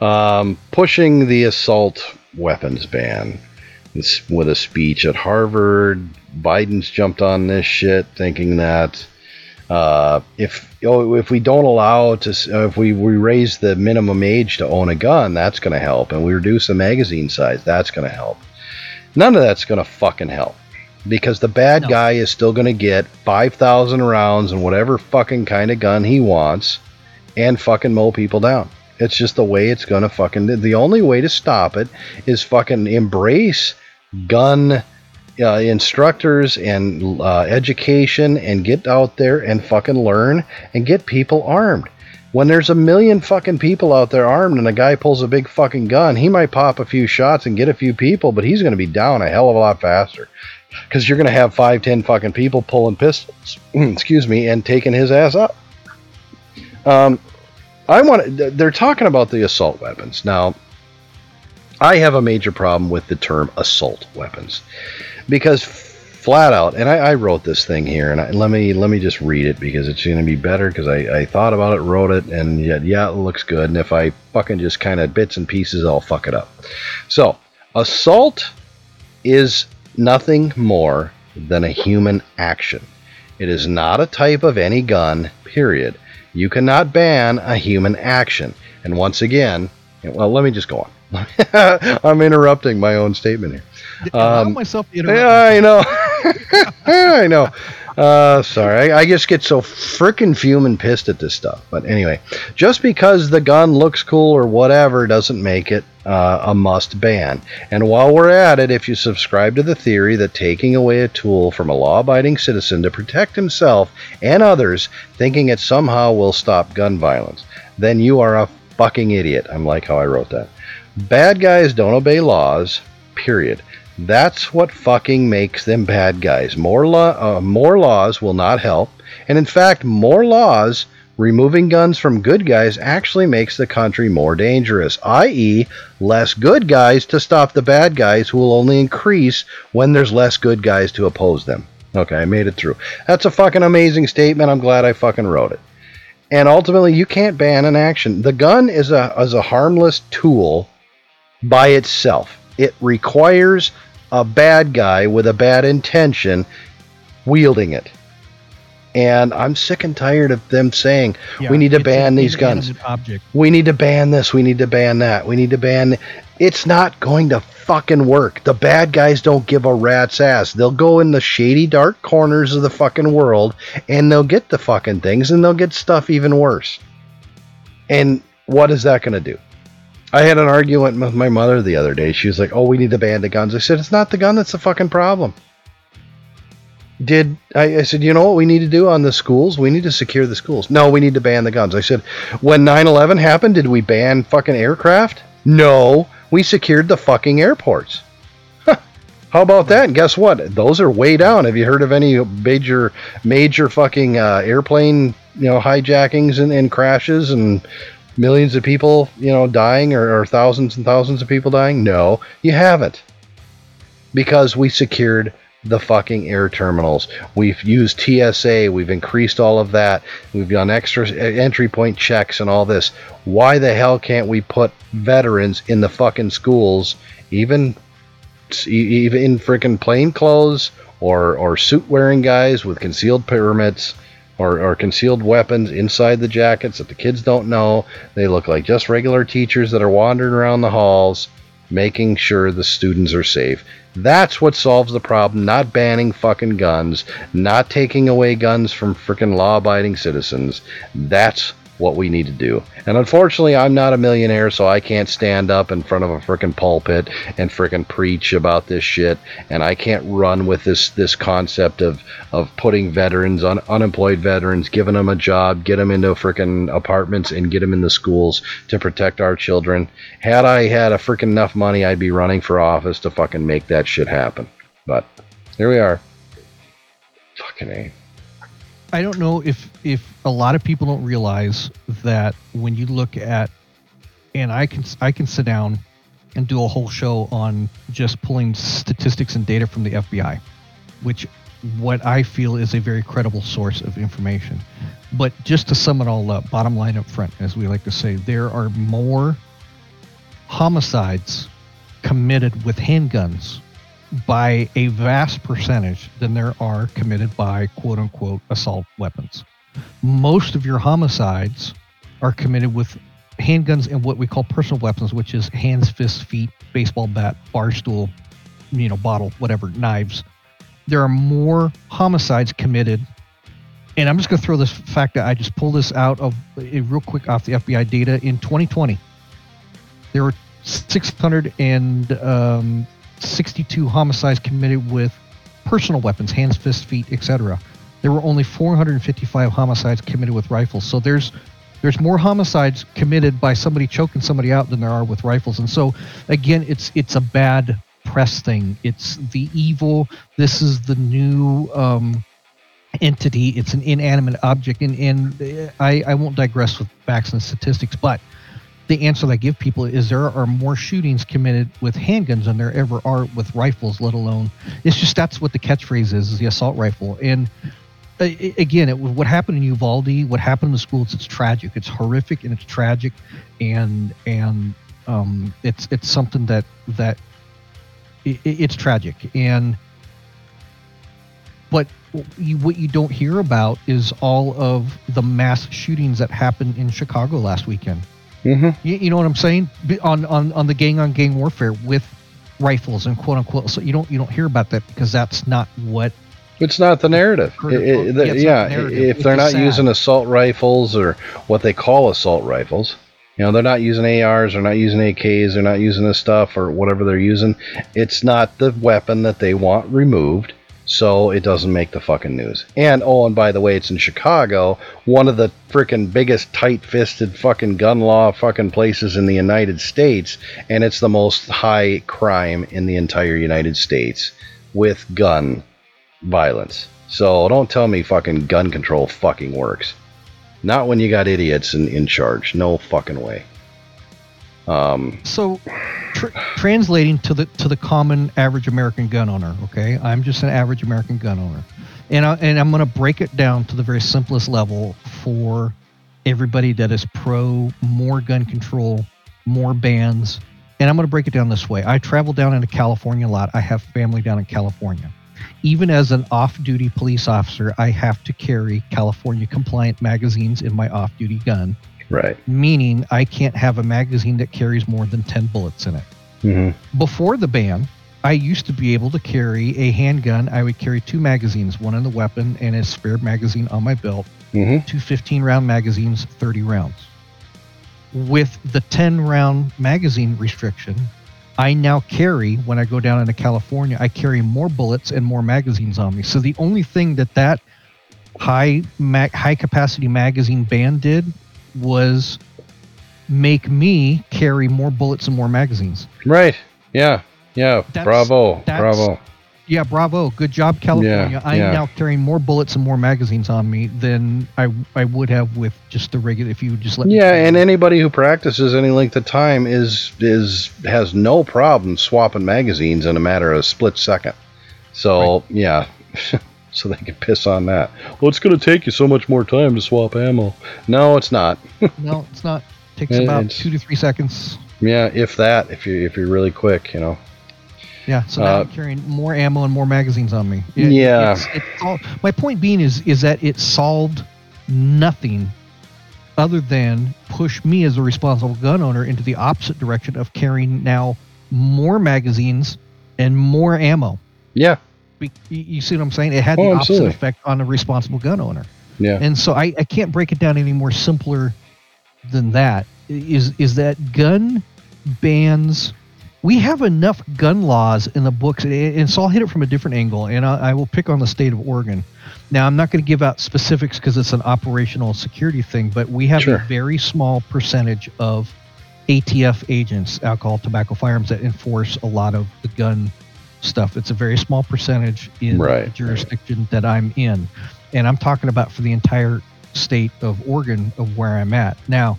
um, pushing the assault weapons ban with a speech at Harvard. Biden's jumped on this shit, thinking that uh, if oh, if we don't allow to uh, if we, we raise the minimum age to own a gun, that's going to help, and we reduce the magazine size, that's going to help. None of that's going to fucking help because the bad No. guy is still going to get five thousand rounds and whatever fucking kind of gun he wants, and fucking mow people down. It's just the way it's going to fucking. The only way to stop it is fucking embrace gun uh, instructors and uh, education and get out there and fucking learn and get people armed. When there's a million fucking people out there armed and a guy pulls a big fucking gun, he might pop a few shots and get a few people, but he's going to be down a hell of a lot faster. Because you're going to have five, ten fucking people pulling pistols, [CLEARS THROAT] excuse me, and taking his ass up. Um, I want. th- They're talking about the assault weapons now. I have a major problem with the term assault weapons because flat out, and I, I wrote this thing here, and I, let me let me just read it because it's going to be better because I, I thought about it, wrote it, and yet yeah, it looks good. And if I fucking just kind of bits and pieces, I'll fuck it up. So, assault is nothing more than a human action. It is not a type of any gun. Period. You cannot ban a human action. And once again, well, let me just go on. [LAUGHS] I'm interrupting my own statement here. Allow Um, myself to interrupt. Yeah, I know. [LAUGHS] [LAUGHS] I know. Uh, sorry, I, I just get so freaking fuming pissed at this stuff. But anyway, just because the gun looks cool or whatever doesn't make it uh, a must ban. And while we're at it, if you subscribe to the theory that taking away a tool from a law abiding citizen to protect himself and others, thinking it somehow will stop gun violence, then you are a fucking idiot. I'm like how I wrote that. Bad guys don't obey laws, period. That's what fucking makes them bad guys. More law, uh, more laws will not help, and in fact, more laws removing guns from good guys actually makes the country more dangerous. I.e., less good guys to stop the bad guys, who will only increase when there's less good guys to oppose them. Okay, I made it through. That's a fucking amazing statement. I'm glad I fucking wrote it. And ultimately, you can't ban an action. The gun is a is a harmless tool by itself. It requires a bad guy with a bad intention wielding it. And I'm sick and tired of them saying, Yeah, we need to ban these guns. We need to ban this. We need to ban that. We need to ban. It's not going to fucking work. The bad guys don't give a rat's ass. They'll go in the shady, dark corners of the fucking world and they'll get the fucking things and they'll get stuff even worse. And what is that going to do? I had an argument with my mother the other day. She was like, "Oh, we need to ban the guns." I said, "It's not the gun that's the fucking problem." Did I, I said, "You know what we need to do on the schools? We need to secure the schools." No, we need to ban the guns. I said, "When 9/11 happened, did we ban fucking aircraft?" No, we secured the fucking airports. How about that? And guess what? Those are way down. Have you heard of any major, major fucking uh, airplane, you know, hijackings and, and crashes and millions of people, you know, dying or, or thousands and thousands of people dying? No, you haven't. Because we secured the fucking air terminals. We've used TSA. We've increased all of that. We've done extra entry point checks and all this. Why the hell can't we put veterans in the fucking schools, even even in freaking plain clothes or or suit wearing guys with concealed permits? Or, or concealed weapons inside the jackets that the kids don't know. They look like just regular teachers that are wandering around the halls. making sure the students are safe. That's what solves the problem, not banning fucking guns, not taking away guns from freaking law abiding citizens. That's what we need to do. And unfortunately, I'm not a millionaire, so I can't stand up in front of a freaking pulpit and freaking preach about this shit. And I can't run with this this concept of of putting veterans, un, unemployed veterans, giving them a job, get them into freaking apartments, and get them in the schools to protect our children. Had I had a freaking enough money, I'd be running for office to fucking make that shit happen. But here we are. Fucking a. I don't know if if a lot of people don't realize that when you look at and I can I can sit down and do a whole show on just pulling statistics and data from the FBI, which what I feel is a very credible source of information. But just to sum it all up, bottom line up front, as we like to say, there are more homicides committed with handguns by a vast percentage than there are committed by quote unquote assault weapons. Most of your homicides are committed with handguns and what we call personal weapons, which is hands, fists, feet, baseball bat, bar stool, you know, bottle, whatever, knives. There are more homicides committed. And I'm just going to throw this fact that I just pulled this out of uh, real quick off the FBI data in 2020. There were 600 and um, 62 homicides committed with personal weapons, hands, fists, feet, etc. There were only 455 homicides committed with rifles. So there's there's more homicides committed by somebody choking somebody out than there are with rifles. And so again, it's it's a bad press thing. It's the evil. This is the new um, entity. It's an inanimate object. And and I I won't digress with facts and statistics, but the answer that I give people is there are more shootings committed with handguns than there ever are with rifles, let alone. It's just that's what the catchphrase is, is the assault rifle. And uh, again, it what happened in Uvalde, what happened in the schools, it's tragic. It's horrific and it's tragic, and and um, it's it's something that that it, it's tragic. And but you, what you don't hear about is all of the mass shootings that happened in Chicago last weekend. Mm-hmm. You, you know what I'm saying? On on on the gang on gang warfare with rifles and quote unquote. So you don't you don't hear about that because that's not what. It's not the narrative. It, it, the, yeah, narrative. if they're not sad. using assault rifles or what they call assault rifles, you know, they're not using ARs, they're not using AKs, they're not using this stuff or whatever they're using. It's not the weapon that they want removed so it doesn't make the fucking news. And oh, and by the way, it's in Chicago, one of the freaking biggest tight-fisted fucking gun law fucking places in the United States, and it's the most high crime in the entire United States with gun violence. So don't tell me fucking gun control fucking works. Not when you got idiots in, in charge. No fucking way. Um, so, tr- translating to the to the common average American gun owner, okay, I'm just an average American gun owner, and I, and I'm going to break it down to the very simplest level for everybody that is pro more gun control, more bans, and I'm going to break it down this way. I travel down into California a lot. I have family down in California. Even as an off-duty police officer, I have to carry California compliant magazines in my off-duty gun Right. Meaning I can't have a magazine that carries more than 10 bullets in it. Mm-hmm. Before the ban, I used to be able to carry a handgun. I would carry two magazines, one in the weapon and a spare magazine on my belt, mm-hmm. two 15 round magazines, 30 rounds. With the 10 round magazine restriction, I now carry, when I go down into California, I carry more bullets and more magazines on me. So the only thing that that high high capacity magazine ban did was make me carry more bullets and more magazines. Right. Yeah. Yeah. That's, bravo. That's, bravo. Yeah, bravo. Good job, California. Yeah, I'm yeah. now carrying more bullets and more magazines on me than I I would have with just the regular if you just let Yeah, and anybody who practices any length of time is is has no problem swapping magazines in a matter of a split second. So, right. yeah. [LAUGHS] so they can piss on that. Well, it's going to take you so much more time to swap ammo. No, it's not. [LAUGHS] no, it's not. It takes about two to three seconds. Yeah, if that, if you if you're really quick, you know. Yeah, so now uh, I'm carrying more ammo and more magazines on me. It, yeah. It's, it's all, my point being is is that it solved nothing other than push me as a responsible gun owner into the opposite direction of carrying now more magazines and more ammo. Yeah. Be- You see what I'm saying? It had Oh, the opposite effect on a responsible gun owner. Yeah. And so I, I can't break it down any more simpler than that. Is is that gun bans? We have enough gun laws in the books, and- and so I'll hit it from a different angle, and I, I will pick on the state of Oregon. Now I'm not going to give out specifics because it's an operational security thing, but we have Sure. a very small percentage of ATF agents, alcohol, tobacco, firearms, that enforce a lot of the gun stuff. It's a very small percentage in Right, the jurisdiction that I'm in and I'm talking about for the entire state of Oregon of where I'm at. Now,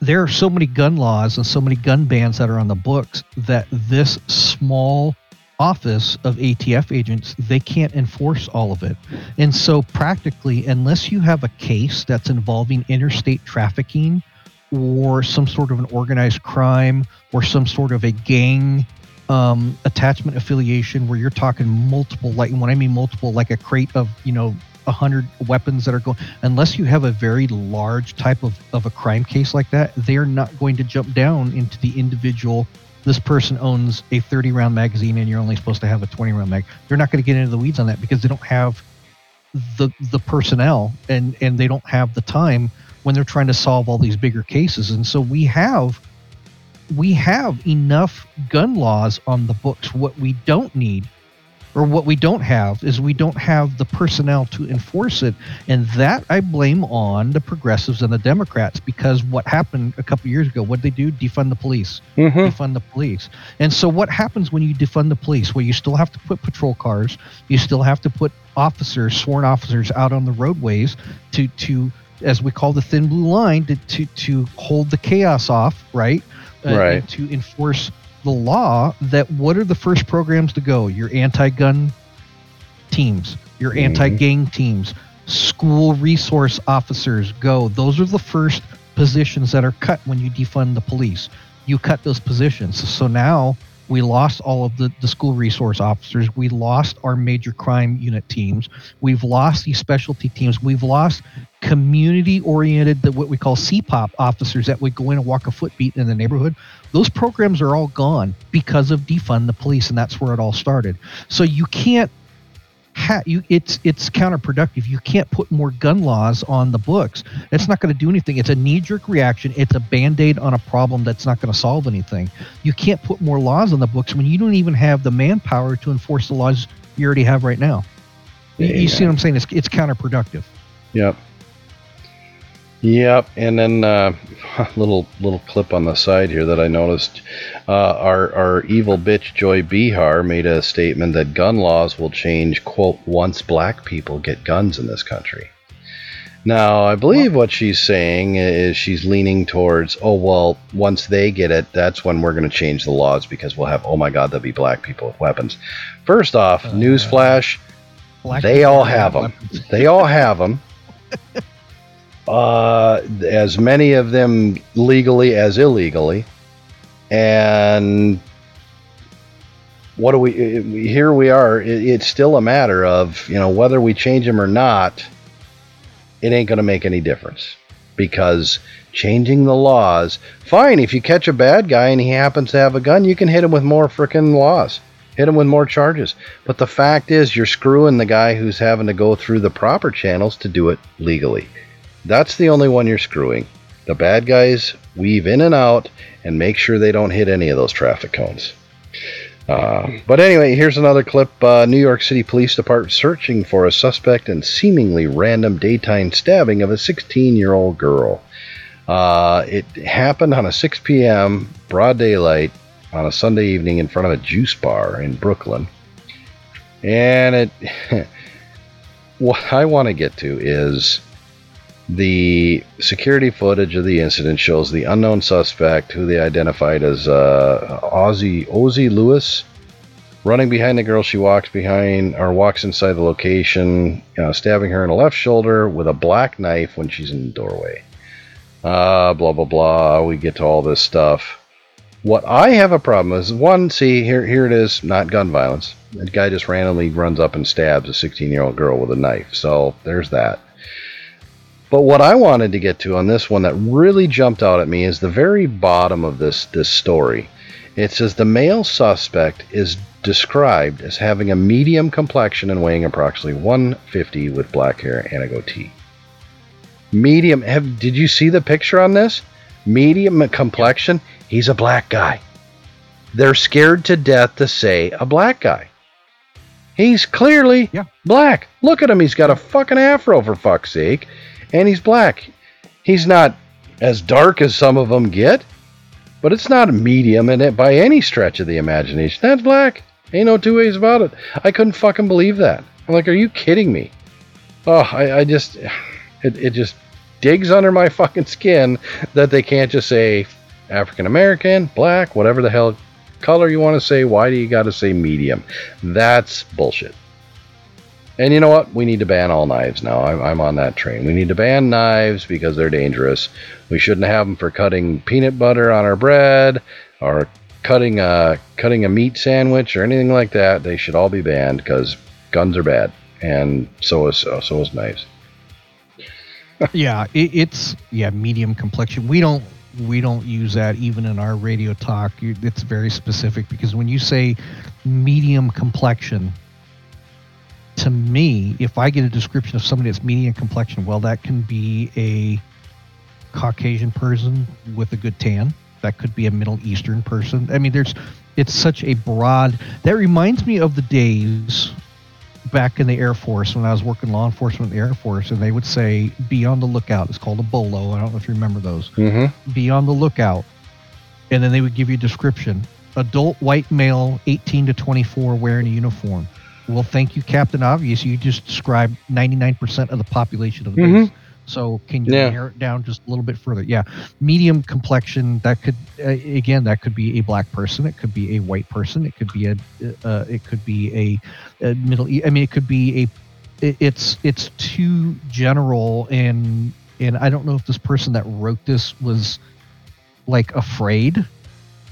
there are so many gun laws and so many gun bans that are on the books that this small office of ATF agents they can't enforce all of it. And so practically unless you have a case that's involving interstate trafficking or some sort of an organized crime or some sort of a gang um, attachment affiliation where you're talking multiple like when i mean multiple like a crate of you know a hundred weapons that are going unless you have a very large type of, of a crime case like that they're not going to jump down into the individual. This person owns a 30 round magazine and you're only supposed to have a 20 round mag they're not going to get into the weeds on that because they don't have the the personnel and and they don't have the time when they're trying to solve all these bigger cases. And so we have we have enough gun laws on the books. What we don't need, or what we don't have, is we don't have the personnel to enforce it. And that I blame on the progressives and the Democrats because what happened a couple years ago, what did they do? Defund the police. Mm-hmm. Defund the police. And so what happens when you defund the police? Well, you still have to put patrol cars, you still have to put officers, sworn officers, out on the roadways to to as we call the thin blue line to to, to hold the chaos off, right? Uh, Right. to enforce the law that what are the first programs to go? Your anti-gun teams, your Mhm. anti-gang teams, school resource officers go. Those are the first positions that are cut when you defund the police. You cut those positions. So now we lost all of the, the school resource officers. We lost our major crime unit teams. We've lost these specialty teams. We've lost community oriented, what we call CPOP officers that would go in and walk a foot beat in the neighborhood. Those programs are all gone because of defund the police, and that's where it all started. So you can't ha- you it's it's counterproductive. You can't put more gun laws on the books. It's not going to do anything. It's a knee jerk reaction. It's a band aid on a problem that's not going to solve anything. You can't put more laws on the books when you don't even have the manpower to enforce the laws you already have right now. You, you see what I'm saying? It's it's counterproductive. Yep. Yep. And then uh, [LAUGHS] little little clip on the side here that I noticed. Uh, our our evil bitch Joy Behar made a statement that gun laws will change quote once black people get guns in this country. Now, I believe what she's saying is she's leaning towards, oh, well, once they get it, that's when we're going to change the laws because we'll have, oh my God, there'll be black people with weapons. First off, Uh, newsflash, they all have them. weapons. They all have them. [LAUGHS] Uh, as many of them legally as illegally, and what do we? Here we are. It, it's still a matter of you know whether we change them or not. It ain't going to make any difference because changing the laws. Fine, if you catch a bad guy and he happens to have a gun, you can hit him with more frickin' laws. Hit him with more charges. But the fact is, you're screwing the guy who's having to go through the proper channels to do it legally. That's the only one you're screwing. The bad guys weave in and out and make sure they don't hit any of those traffic cones. Uh, but anyway, here's another clip. Uh, New York City Police Department searching for a suspect in seemingly random daytime stabbing of a 16 year old girl. Uh, it happened on a 6 p.m. broad daylight on a Sunday evening in front of a juice bar in Brooklyn. And it, [LAUGHS] what I want to get to is the security footage of the incident shows the unknown suspect, who they identified as uh, Ozzy Ozzy Lewis, running behind the girl. She walks behind or walks inside the location, uh, stabbing her in the left shoulder with a black knife when she's in the doorway. Uh, blah blah blah. We get to all this stuff. What I have a problem is one. See here, here it is. Not gun violence. The guy just randomly runs up and stabs a 16-year-old girl with a knife. So there's that. But what I wanted to get to on this one that really jumped out at me is the very bottom of this this story. It says the male suspect is described as having a medium complexion and weighing approximately 150 with black hair and a goatee. Medium. Have did you see the picture on this? Medium complexion. He's a black guy. They're scared to death to say a black guy. He's clearly Yeah. black. Look at him. He's got a fucking afro for fuck's sake, and he's black. He's not as dark as some of them get, but it's not a medium in it by any stretch of the imagination. That's black. Ain't no two ways about it. I couldn't fucking believe that. I'm like, are you kidding me? Oh, I, I just, [SIGHS] it, it just digs under my [LAUGHS] fucking skin that they can't just say African American, black, whatever the hell color you want to say. Why do you got to say medium? That's bullshit. And you know what? We need to ban all knives now. I'm, I'm on that train. We need to ban knives because they're dangerous. We shouldn't have them for cutting peanut butter on our bread or cutting a cutting a meat sandwich or anything like that. They should all be banned because guns are bad, and so is so, so is knives. [LAUGHS] yeah, it, it's yeah medium complexion. We don't we don't use that even in our radio talk. It's very specific because when you say medium complexion, to me, if I get a description of somebody that's medium complexion, well, that can be a Caucasian person with a good tan. That could be a Middle Eastern person. I mean, there's it's such a broad. That reminds me of the days back in the Air Force when I was working law enforcement in the Air Force, and they would say, "Be on the lookout." It's called a bolo. I don't know if you remember those. Mm-hmm. Be on the lookout, and then they would give you a description: adult white male, 18 to 24, wearing a uniform. Well, thank you, Captain Obvious. You just described 99% of the population of the Mhm. base. So can you Yeah. narrow it down just a little bit further? Yeah, medium complexion. That could uh, again, that could be a black person. It could be a white person. It could be a, uh, it could be a, a middle. I mean, it could be a. it- It's it's too general, and and I don't know if this person that wrote this was like afraid.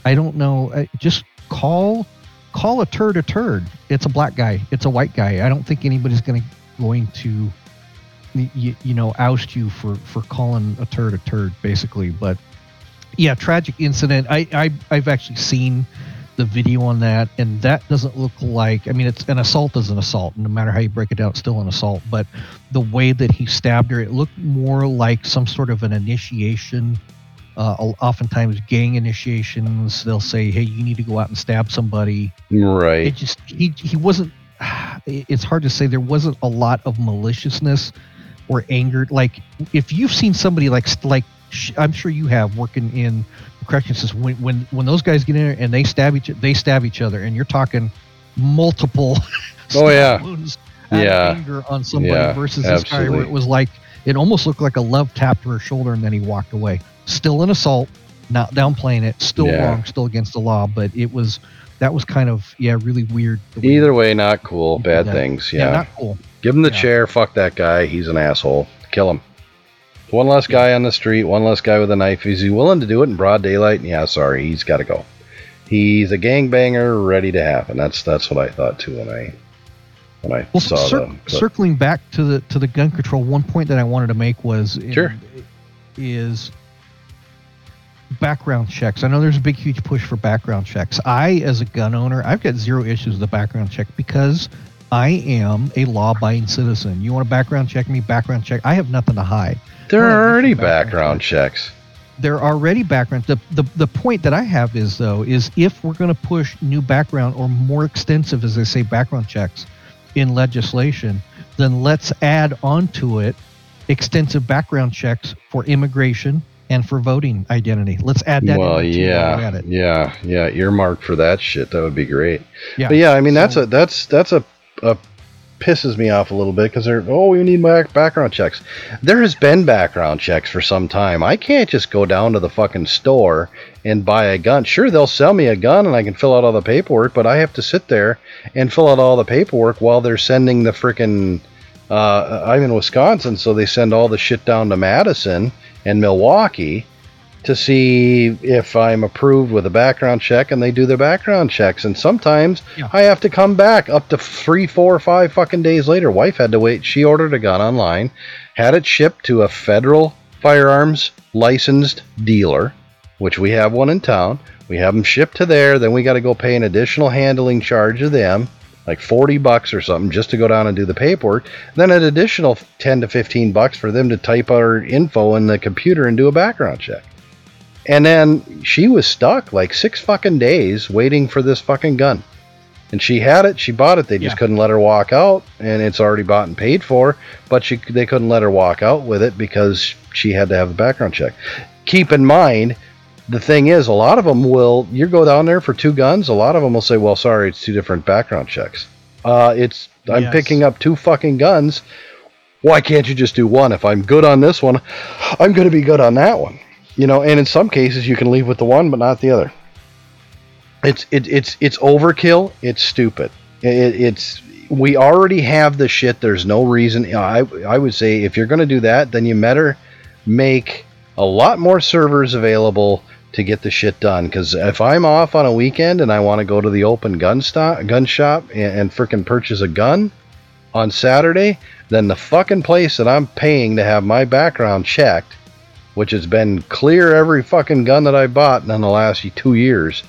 I don't know. Just call call a turd a turd. It's a black guy. It's a white guy. I don't think anybody's going to going to you, you know oust you for for calling a turd a turd basically but yeah tragic incident I, I i've actually seen the video on that and that doesn't look like i mean it's an assault is an assault no matter how you break it down it's still an assault but the way that he stabbed her it looked more like some sort of an initiation uh, oftentimes gang initiations they'll say hey you need to go out and stab somebody Right. it just he he wasn't [SIGHS] it's hard to say there wasn't a lot of maliciousness or anger like if you've seen somebody like like i'm sure you have working in corrections when when when those guys get in there and they stab each they stab each other and you're talking multiple [LAUGHS] Oh, yeah. wounds Yeah. anger on somebody Yeah, versus this guy where it was like it almost looked like a love tap to her shoulder and then he walked away still an assault not downplaying it still Yeah. wrong still against the law but it was that was kind of yeah really weird way- Either way, not cool. Bad things. yeah, Yeah. not cool Give him the yeah. chair. Fuck that guy. He's an asshole. Kill him. One less guy on the street. One less guy with a knife. Is he willing to do it in broad daylight? Yeah, sorry, he's got to go. He's a gangbanger ready to happen. That's that's what I thought too when I when I Well, saw cir- them. But- circling back to the to the gun control, one point that I wanted to make was Sure. is background checks. I know there's a big huge push for background checks. I, as a gun owner, I've got zero issues with a background check because I am a law-abiding citizen. You want to background check me? Background check. I have nothing to hide. there are already background background checks. There are already background. The, the the point that I have is though is if we're going to push new background or more extensive, as they say, background checks in legislation, then let's add onto it extensive background checks for immigration and for voting identity. Let's add that. Well, in too while we're yeah, yeah, yeah. Earmarked for that shit. That would be great. Yeah. But yeah, I mean that's a that's that's a, a pisses me off a little bit because they're oh we need back, background checks. There has been background checks for some time. I can't just go down to the fucking store and buy a gun. Sure, they'll sell me a gun and I can fill out all the paperwork, but I have to sit there and fill out all the paperwork while they're sending the frickin' uh, I'm in Wisconsin, so they send all the shit down to Madison and Milwaukee to see if I'm approved with a background check, and they do their background checks. And sometimes Yeah. I have to come back up to three, four, five fucking days later. Wife had to wait. She ordered a gun online, had it shipped to a federal firearms licensed dealer, which we have one in town. We have them shipped to there. Then we got to go pay an additional handling charge to them, like 40 bucks or something, just to go down and do the paperwork. Then an additional 10 to 15 bucks for them to type our info in the computer and do a background check. And then she was stuck like six fucking days waiting for this fucking gun. And she had it, she bought it. They just Yeah. couldn't let her walk out, and it's already bought and paid for. But she, they couldn't let her walk out with it because she had to have a background check. Keep in mind, the thing is, a lot of them will. You go down there for two guns. A lot of them will say, "Well, sorry, it's two different background checks." Uh, it's I'm Yes. picking up two fucking guns. Why can't you just do one? If I'm good on this one, I'm going to be good on that one. You know, and in some cases you can leave with the one but not the other. It's it, it's it's overkill. It's stupid. It, it's we already have the shit. There's no reason. I I would say if you're going to do that, then you better make a lot more servers available to get the shit done. Because if I'm off on a weekend and I want to go to the open gun stop, gun shop and, and frickin' purchase a gun on Saturday, then the fucking place that I'm paying to have my background checked, which has been clear every fucking gun that I bought in the last two years,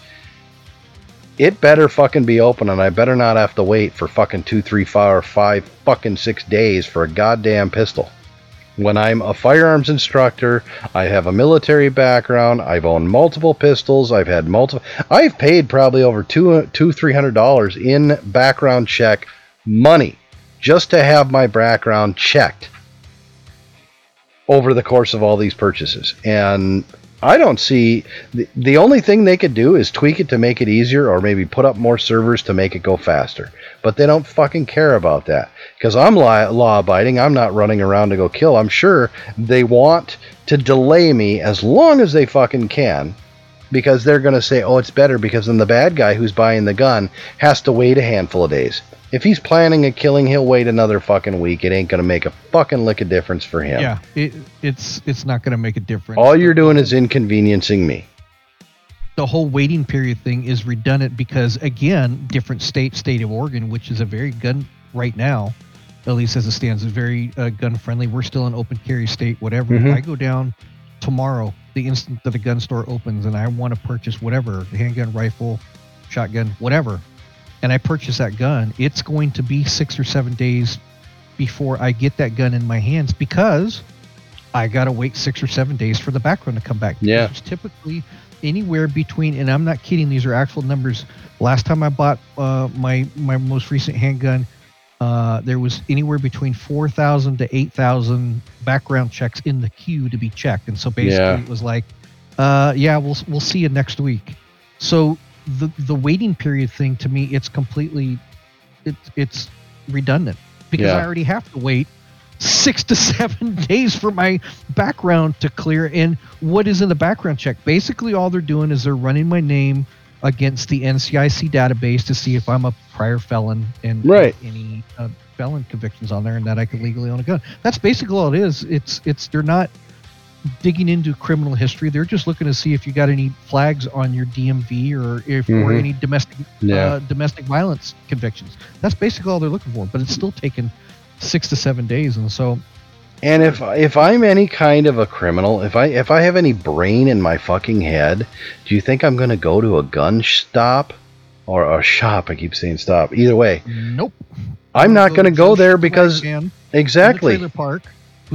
it better fucking be open and I better not have to wait for fucking two, three, four, five, fucking six days for a goddamn pistol. When I'm a firearms instructor, I have a military background. I've owned multiple pistols. I've had multiple. I've paid probably over two, two, three hundred dollars in background check money just to have my background checked over the course of all these purchases. And I don't see the, the only thing they could do is tweak it to make it easier or maybe put up more servers to make it go faster. But they don't fucking care about that because I'm law, law abiding. I'm not running around to go kill. I'm sure they want to delay me as long as they fucking can because they're going to say, oh, it's better because then the bad guy who's buying the gun has to wait a handful of days. If he's planning a killing, he'll wait another fucking week. It ain't going to make a fucking lick of difference for him. Yeah, it, it's it's not going to make a difference. All you're doing is inconveniencing me. the whole waiting period thing is redundant because again, different state, state of Oregon, which is a very gun right now, at least as it stands, is very uh, gun friendly. We're still an open carry state. Whatever. Mhm. If I go down tomorrow, the instant that a gun store opens, and I want to purchase whatever handgun, rifle, shotgun, whatever, and I purchase that gun, it's going to be six or seven days before I get that gun in my hands because I got to wait six or seven days for the background to come back. Yeah. It's typically anywhere between, and I'm not kidding, these are actual numbers. Last time I bought uh, my my most recent handgun, uh, there was anywhere between 4,000 to 8,000 background checks in the queue to be checked, and so basically Yeah. it was like, uh, yeah, we'll we'll see you next week. So the the waiting period thing to me, it's completely, it, it's redundant because Yeah. I already have to wait six to seven [LAUGHS] days for my background to clear. And what is in the background check? Basically, all they're doing is they're running my name against the NCIC database to see if I'm a prior felon and Right. any uh, felon convictions on there, and that I can legally own a gun. That's basically all it is. It's it's they're not digging into criminal history. They're just looking to see if you got any flags on your DMV or if or Mhm. any domestic Yeah. uh, domestic violence convictions. That's basically all they're looking for. But it's still taking six to seven days, and so And if if I'm any kind of a criminal, if I if I have any brain in my fucking head, do you think I'm going to go to a gun stop or a shop? I keep saying stop. Either way, nope. I'm not going to go there because exactly. the trailer park.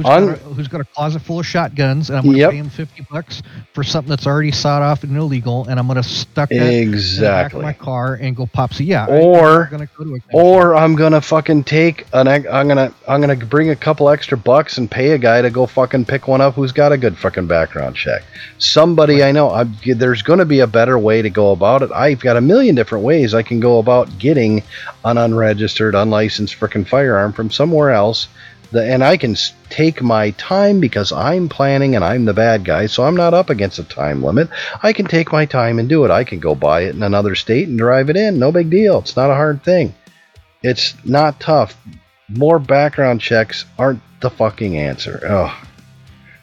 Who's, got a, who's got a closet full of shotguns, and I'm going to Yep. pay him fifty bucks for something that's already sawed off and illegal, and I'm going to stuck that in the back of Exactly. my car and go pop. So yeah, Or- I'm going to go to a Or I'm gonna fucking take an. ex- I'm gonna I'm gonna bring a couple extra bucks and pay a guy to go fucking pick one up who's got a good fucking background check. Somebody I know. I'm, there's gonna be a better way to go about it. I've got a million different ways I can go about getting an unregistered, unlicensed freaking firearm from somewhere else. The, and I can take my time because I'm planning and I'm the bad guy, so I'm not up against a time limit. I can take my time and do it. I can go buy it in another state and drive it in. No big deal. It's not a hard thing. It's not tough. More background checks aren't the fucking answer. Oh.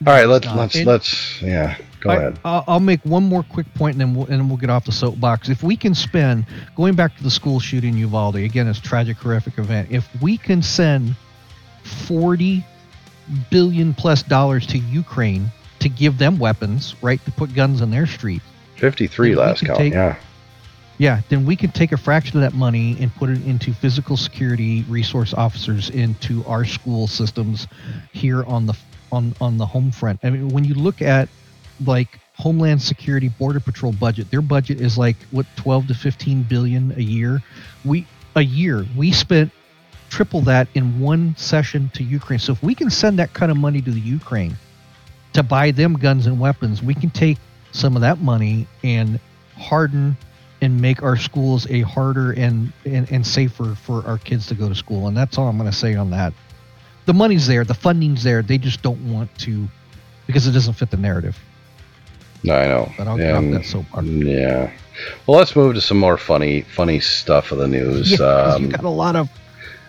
All right, let's let's let's yeah. Go I, ahead. I'll, I'll make one more quick point and then we'll, and we'll get off the soapbox. If we can spend, going back to the school shooting in Uvalde, again, it's tragic, horrific event. If we can send 40 billion plus dollars to Ukraine to give them weapons, right, to put guns on their streets, 53 Then last count. take- yeah. Yeah, then we can take a fraction of that money and put it into physical security resource officers into our school systems here on the on on the home front. I mean, when you look at like Homeland Security Border Patrol budget, their budget is like what 12 to 15 billion a year. We a year we spent triple that in one session to Ukraine. So if we can send that kind of money to the Ukraine to buy them guns and weapons, we can take some of that money and harden and make our schools a harder and, and, and safer for our kids to go to school. And that's all I'm going to say on that. The money's there, the funding's there. They just don't want to because it doesn't fit the narrative. No, I know. But I'll get off And- that soapbox. Yeah. Well, let's move to some more funny, funny stuff of the news. Yeah, um, you got a lot of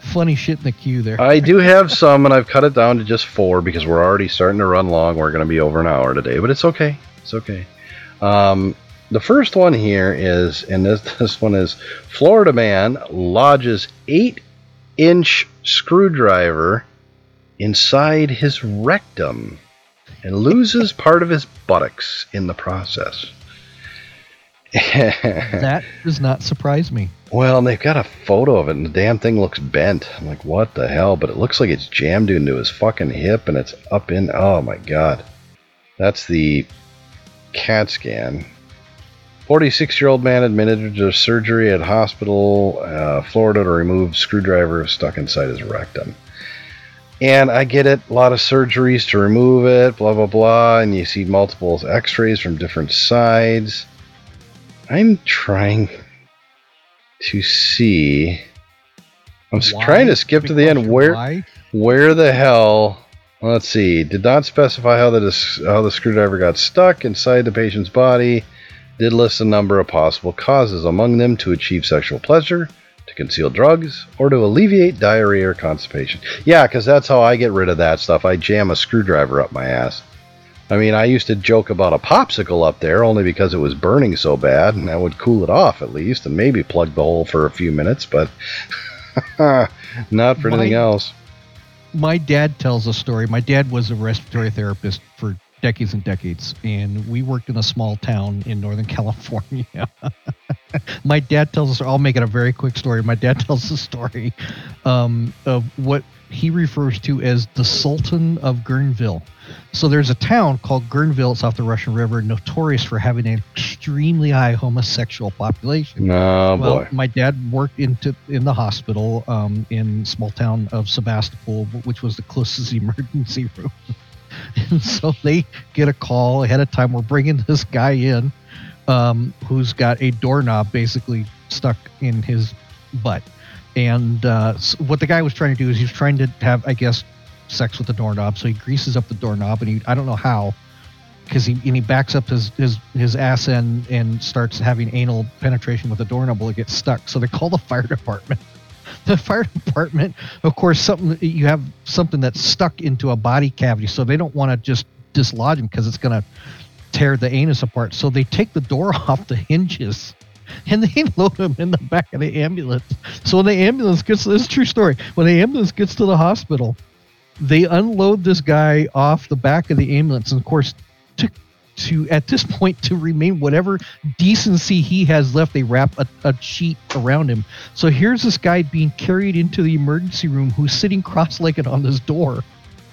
funny shit in the queue there. I do have some, and I've cut it down to just four because we're already starting to run long. We're going to be over an hour today, but it's okay. It's okay. Um, the first one here is, and this [LAUGHS] this one is, Florida man lodges eight-inch screwdriver inside his rectum and loses part of his buttocks in the process. [LAUGHS] that does not surprise me. Well, and they've got a photo of it, and the damn thing looks bent. I'm like, what the hell? But it looks like it's jammed into his fucking hip, and it's up in. Oh my god, that's the CAT scan. 46 year old man admitted to surgery at hospital, uh, Florida, to remove screwdriver stuck inside his rectum. And I get it, a lot of surgeries to remove it, blah blah blah, and you see multiple X-rays from different sides. I'm trying to see. I'm Why? trying to skip to the end. Where why? where the hell? Let's see. Did not specify how the how the screwdriver got stuck inside the patient's body. Did list a number of possible causes, among them to achieve sexual pleasure, to conceal drugs, or to alleviate diarrhea or constipation. Yeah, because that's how I get rid of that stuff. I jam a screwdriver up my ass. I mean, I used to joke about a popsicle up there only because it was burning so bad, and that would cool it off at least, and maybe plug the hole for a few minutes, but [LAUGHS] not for anything else. my dad tells a story. My dad was a respiratory therapist for decades and decades, and we worked in a small town in Northern [LAUGHS] California. my dad tells us. I'll make it a very quick story. My dad [LAUGHS] tells the story um, of what he refers to as the Sultan of Guerneville. So there's a town called Guerneville. It's off the Russian River, notorious for having an extremely high homosexual population. Oh Well, boy. my dad worked into in the hospital um, in small town of Sebastopol, which was the closest [LAUGHS] emergency room. and so they get a call ahead of time. We're bringing this guy in, um, who's got a doorknob basically stuck in his butt. And uh, s what the guy was trying to do is he was trying to have, I guess, sex with the doorknob. So he greases up the doorknob, and he I don't know how, because he and he backs up his his his ass end and starts having anal penetration with the doorknob. Well, it gets stuck. So they call the [LAUGHS] fire department. The fire department, of course, something you have something that's stuck into a body cavity, so they don't want to just dislodge him because it's going to tear the anus apart. So they take the door [LAUGHS] off the hinges and they [LAUGHS] load him in the back of the ambulance. So when the ambulance gets this true story. When the ambulance gets to the hospital, they unload this guy off the back of the ambulance, and of course, to to at this point to remain whatever decency he has left, they wrap a, a sheet around him. So here's this guy being carried into the emergency room, who's sitting cross-legged on this door.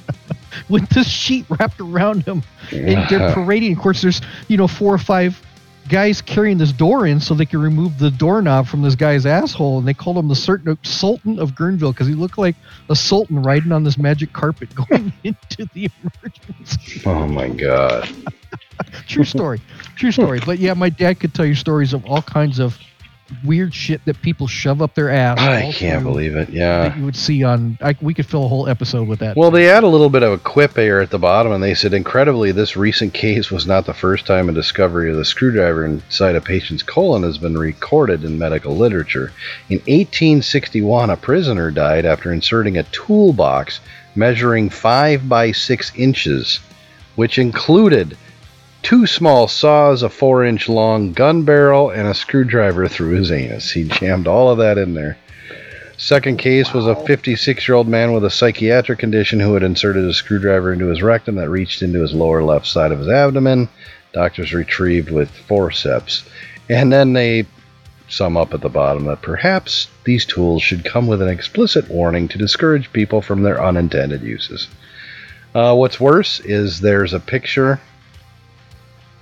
[LAUGHS] With this sheet wrapped around him, and they're [LAUGHS] parading. Of course, there's you know four or five guys carrying this door in so they can remove the doorknob from this guy's asshole, and they called him the certain Sultan of Guerneville because he looked like a sultan riding on this magic carpet [LAUGHS] going into the emergency. Oh my god. [LAUGHS] True story, true story. But yeah, my dad could tell you stories of all kinds of weird shit that people shove up their ass. I can't through believe it. That Yeah. you would see on. I, we could fill a whole episode with that. Well, they add a little bit of a quip here at the bottom, and they said, incredibly, this recent case was not the first time a discovery of the screwdriver inside a patient's colon has been recorded in medical literature. In 1861, a prisoner died after inserting a toolbox measuring 5 by 6 inches, which included two small saws, a 4 inch long gun barrel, and a screwdriver through his anus. He jammed all of that in there. Second case was a 56 year old man with a psychiatric condition who had inserted a screwdriver into his rectum that reached into his lower left side of his abdomen. Doctors retrieved with forceps. And then they sum up at the bottom that perhaps these tools should come with an explicit warning to discourage people from their unintended uses. Uh, what's worse is there's a picture.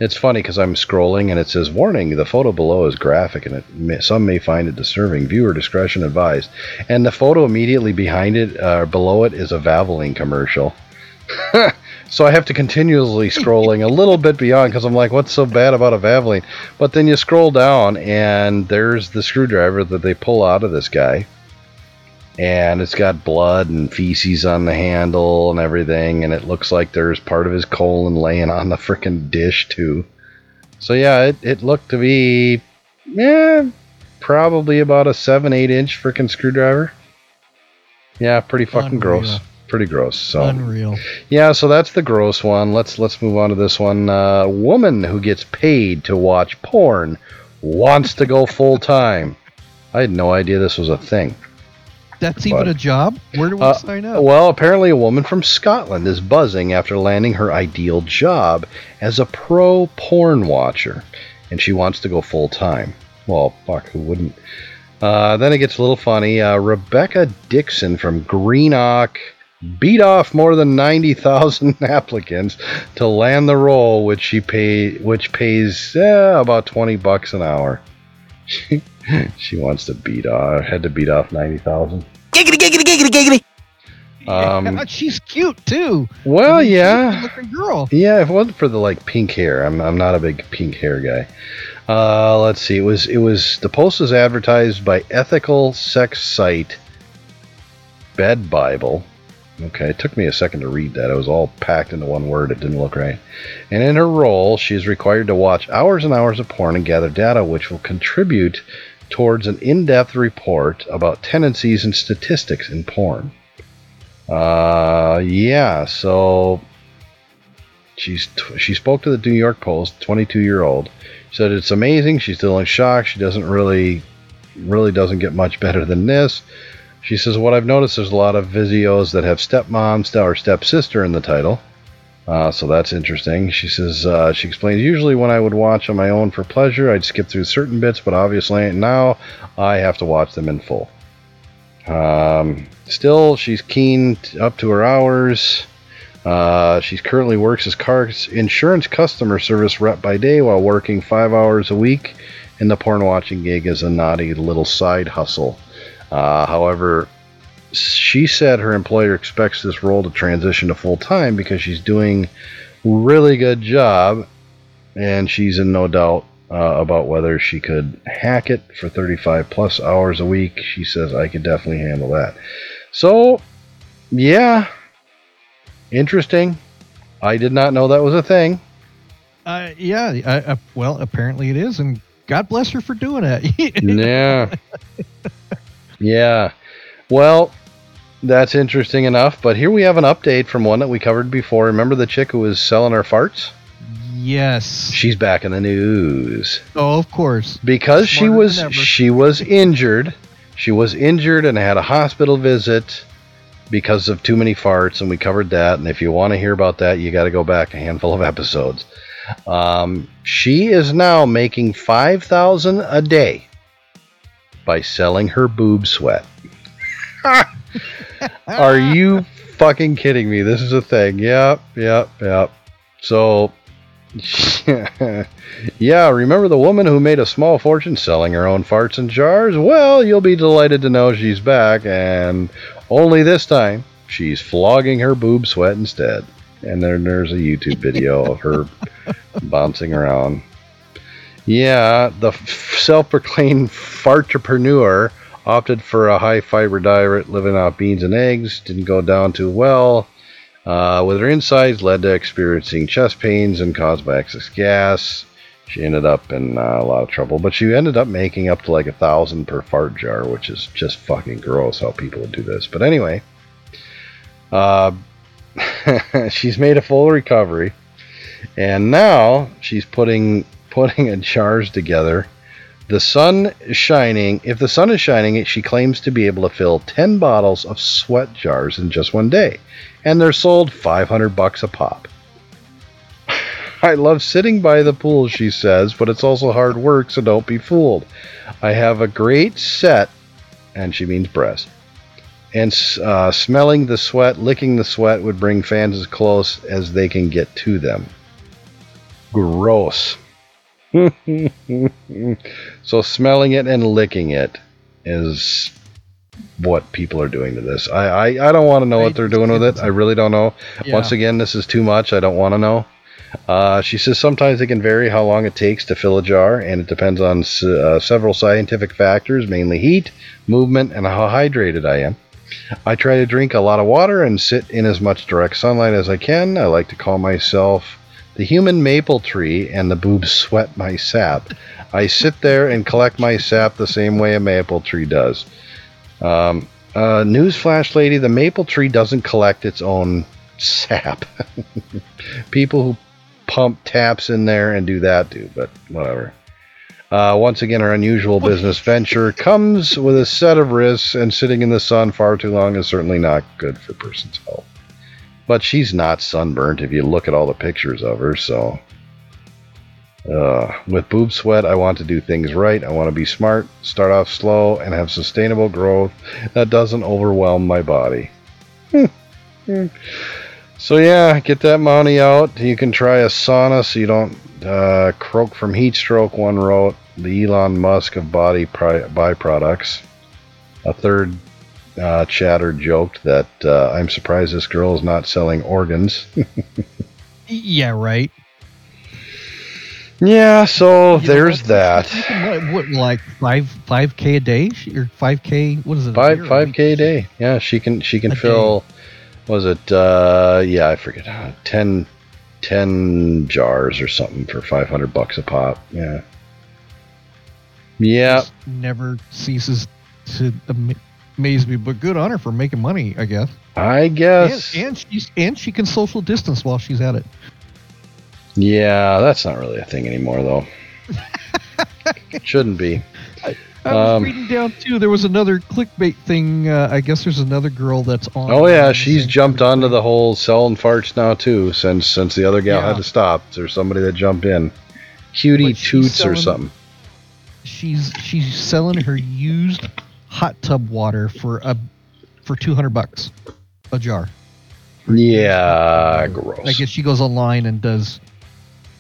It's funny because I'm scrolling and it says, Warning, the photo below is graphic and may, some may find it disturbing. Viewer discretion advised. And the photo immediately behind it, uh, below it, is a Valvoline commercial. [LAUGHS] so I have to continuously scrolling a little bit beyond because I'm like, what's so bad about a Valvoline? But then you scroll down and there's the screwdriver that they pull out of this guy. And it's got blood and feces on the handle and everything. And it looks like there's part of his colon laying on the freaking dish, too. So yeah, it, it looked to be, yeah, probably about a 7 8 inch freaking screwdriver. Yeah, pretty fucking Unreal. gross. Pretty gross. So Unreal. yeah, so that's the gross one. Let's let's move on to this one. Uh, woman who gets paid to watch porn wants to go full time. I had no idea this was a thing. That's even But- a job? Where do we Uh, sign up? Well, apparently a woman from Scotland is buzzing after landing her ideal job as a pro porn watcher, and she wants to go full time. Well, fuck, who wouldn't? Uh, then it gets a little funny. Uh, Rebecca Dixon from Greenock beat off more than ninety thousand [LAUGHS] applicants to land the role, which she pay, which pays eh, about twenty bucks an hour. [LAUGHS] she wants to beat off, had to beat off ninety thousand. Giggity, giggity, giggity, giggity. Um, Yeah, [LAUGHS] she's cute too. Well, I mean, yeah, good-looking girl. yeah. If it wasn't for the like pink hair, I'm I'm not a big pink hair guy. Uh, let's see. It was it was the post was advertised by ethical sex site Bedbible. Okay, it took me a second to read that. It was all packed into one word. It didn't look right. And in her role, she is required to watch hours and hours of porn and gather data, which will contribute towards an in-depth report about tendencies and statistics in porn. Uh, yeah. So she's t- she spoke to the New York Post, 22 year old. Said it's amazing. She's still in shock. She doesn't really, really doesn't get much better than this. She says what I've noticed there's a lot of videos that have stepmom st- or stepsister in the title. Uh, so that's interesting. She says uh, she explains usually when I would watch on my own for pleasure, I'd skip through certain bits, but obviously now I have to watch them in full. Um, still, she's keen t- up to her hours. Uh, she currently works as car insurance customer service rep by day while working five hours a week, and the porn watching gig is a naughty little side hustle. Uh, however, she said her employer expects this role to transition to full time because she's doing really good job, and she's in no doubt uh, about whether she could hack it for 35 plus hours a week. She says I could definitely handle that. So, yeah, interesting. I did not know that was a thing. Uh, yeah. I, I, well, apparently it is, and God bless her for doing it. [LAUGHS] yeah. Yeah. Well, that's interesting enough. But here we have an update from one that we covered before. Remember the chick who was selling her farts? yes. She's back in the news Oh, of course. because she was she was injured. She was injured and had a hospital visit because of too many farts, and we covered that. And if you want to hear about that, you got to go back a handful of episodes. Um, she is now making five thousand a day by selling her boob sweat. [LAUGHS] Are you fucking kidding me? This is a thing. Yep, yep, yep. So, [LAUGHS] yeah, remember the woman who made a small fortune selling her own farts in jars? Well, you'll be delighted to know she's back, and only this time she's flogging her boob sweat instead. And then there's a YouTube video of her [LAUGHS] bouncing around. Yeah, the f- self-proclaimed fartrepreneur opted for a high-fiber diet, living off beans and eggs. Didn't go down too well. Uh, with her insides, led to experiencing chest pains and caused by excess gas. She ended up in uh, a lot of trouble, but she ended up making up to like a thousand per fart jar, which is just fucking gross how people would do this. But anyway, uh, [LAUGHS] she's made a full recovery, and now she's putting putting a jars together. The sun is shining. If the sun is shining, she claims to be able to fill 10 bottles of sweat jars in just one day. And they're sold 500 bucks a pop. [SIGHS] I love sitting by the pool, she says, but it's also hard work, so don't be fooled. I have a great set, and she means breast. And uh, smelling the sweat, licking the sweat would bring fans as close as they can get to them. Gross. [LAUGHS] so smelling it and licking it is what people are doing to this. I I, I don't want to know what they're doing with it. I really don't know. Yeah. Once again, this is too much. I don't want to know. Uh, she says sometimes it can vary how long it takes to fill a jar, and it depends on s- uh, several scientific factors, mainly heat, movement, and how hydrated I am. I try to drink a lot of water and sit in as much direct sunlight as I can. I like to call myself the human maple tree, and the boobs sweat my sap. I sit there and collect my sap the same way a maple tree does. Um, uh, newsflash, lady: the maple tree doesn't collect its own sap. [LAUGHS] People who pump taps in there and do that do, but whatever. Uh, once again, our unusual business venture comes with a set of risks, and sitting in the sun far too long is certainly not good for a person's health. But she's not sunburnt if you look at all the pictures of her, so. Uh, with boob sweat, I want to do things right. I want to be smart, start off slow, and have sustainable growth that doesn't overwhelm my body. So yeah, get that money out. You can try a sauna so you don't uh, croak from heat stroke. One wrote the Elon Musk of body byproducts. A third uh, chatter joked that uh, I'm surprised this girl is not selling organs. [LAUGHS] Yeah, right. yeah, so You know, there's that. that's- What, what, like five five k a day or five k? What is it? Five five k a day. Yeah, she can she can A fill. Was it? uh Yeah, I forget. Uh, 10, 10 jars or something for five hundred bucks a pop. Yeah. Yeah, Just never ceases to ama- amaze me. But good on her for making money, I guess. I guess. and she's and she can social distance while she's at it. Yeah, that's not really a thing anymore, though. [LAUGHS] Shouldn't be. I was Um, reading down too. There was another clickbait thing. Uh, I guess there's another girl that's on. Oh yeah, she's jumped onto the whole selling farts now too. Since since the other gal Yeah. had to stop, there's somebody that jumped in. Cutie toots or something. She's she's selling her used hot tub water for a for two hundred bucks a jar. Yeah, gross. I guess she goes online and does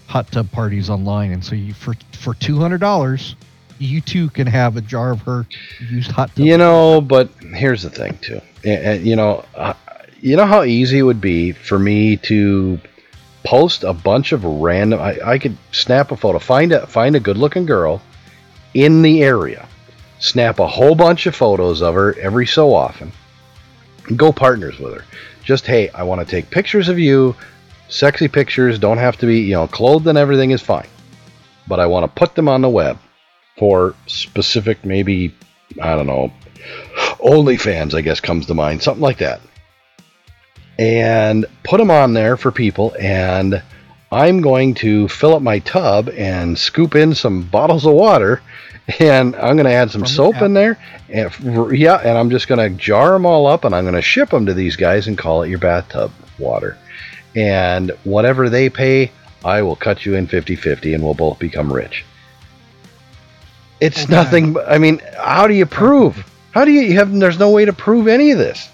hot tub parties online, and so you for for two hundred dollars, you too can have a jar of her used hot tub. You know, but here's the thing too. And, you know, uh, you know how easy it would be for me to post a bunch of random. I, I could snap a photo, find a find a good-looking girl in the area, snap a whole bunch of photos of her every so often, go partners with her. Just hey, I want to take pictures of you, sexy pictures. Don't have to be you know clothed and everything is fine, but I want to put them on the web for specific maybe I don't know OnlyFans, I guess, comes to mind, something like that. And put them on there for people, and I'm going to fill up my tub and scoop in some bottles of water, [LAUGHS] and I'm going to add some soap in there. And, yeah, and I'm just going to jar them all up, and I'm going to ship them to these guys and call it your bathtub water. And whatever they pay, I will cut you in 50 50, and we'll both become rich. It's Okay. nothing. I mean, how do you prove? How do you, you have? There's no way to prove any of this.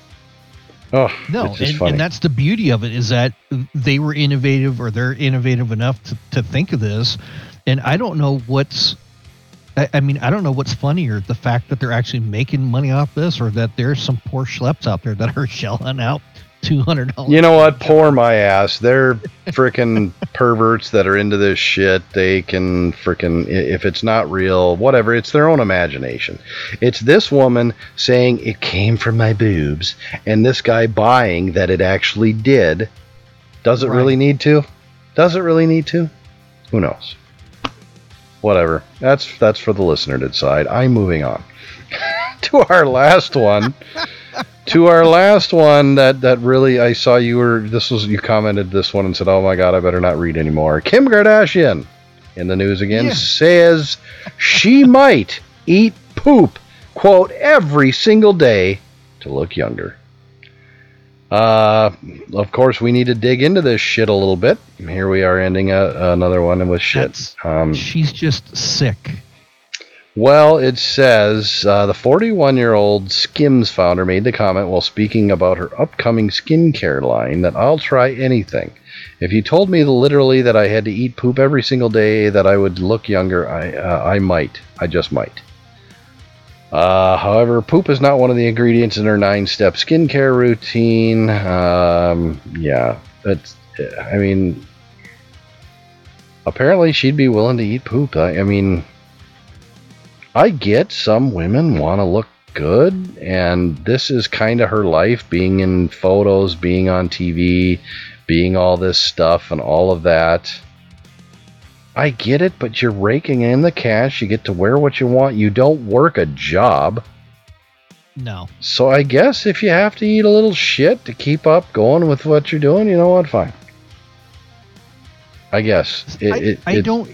Oh, No, and, and that's the beauty of it is that they were innovative or they're innovative enough to, to think of this. And I don't know what's, I, I mean, I don't know what's funnier the fact that they're actually making money off this or that there's some poor schleps out there that are [LAUGHS] shelling out $200. you know what? Poor my ass. They're freaking [LAUGHS] perverts that are into this shit. They can freaking if it's not real, whatever. It's their own imagination. It's this woman saying it came from my boobs, and this guy buying that it actually did. Does it really need to? Does it really need to? Who knows? Whatever. That's that's for the listener to decide. I'm moving on [LAUGHS] to our last one. to our last one that that really I saw you were this was you commented this one and said, "Oh my god, I better not read anymore." Kim Kardashian in the news again Yeah. says she might eat poop quote every single day to look younger. Uh, of course, we need to dig into this shit a little bit. Here we are ending a, another one with shit. Um, She's just sick. well, it says uh, the 41 year old Skims founder made the comment while speaking about her upcoming skincare line that I'll try anything. If you told me literally that I had to eat poop every single day that I would look younger, I uh, I might. I just might. Uh, however, poop is not one of the ingredients in her nine-step skincare routine. Um, yeah, that's. I mean, apparently she'd be willing to eat poop. I, I mean, I get some women want to look good, and this is kind of her life being in photos, being on TV, being all this stuff, and all of that. I get it, but you're raking in the cash. You get to wear what you want. You don't work a job. No. So I guess if you have to eat a little shit to keep up going with what you're doing, you know what? Fine. I guess. It, I, it, I don't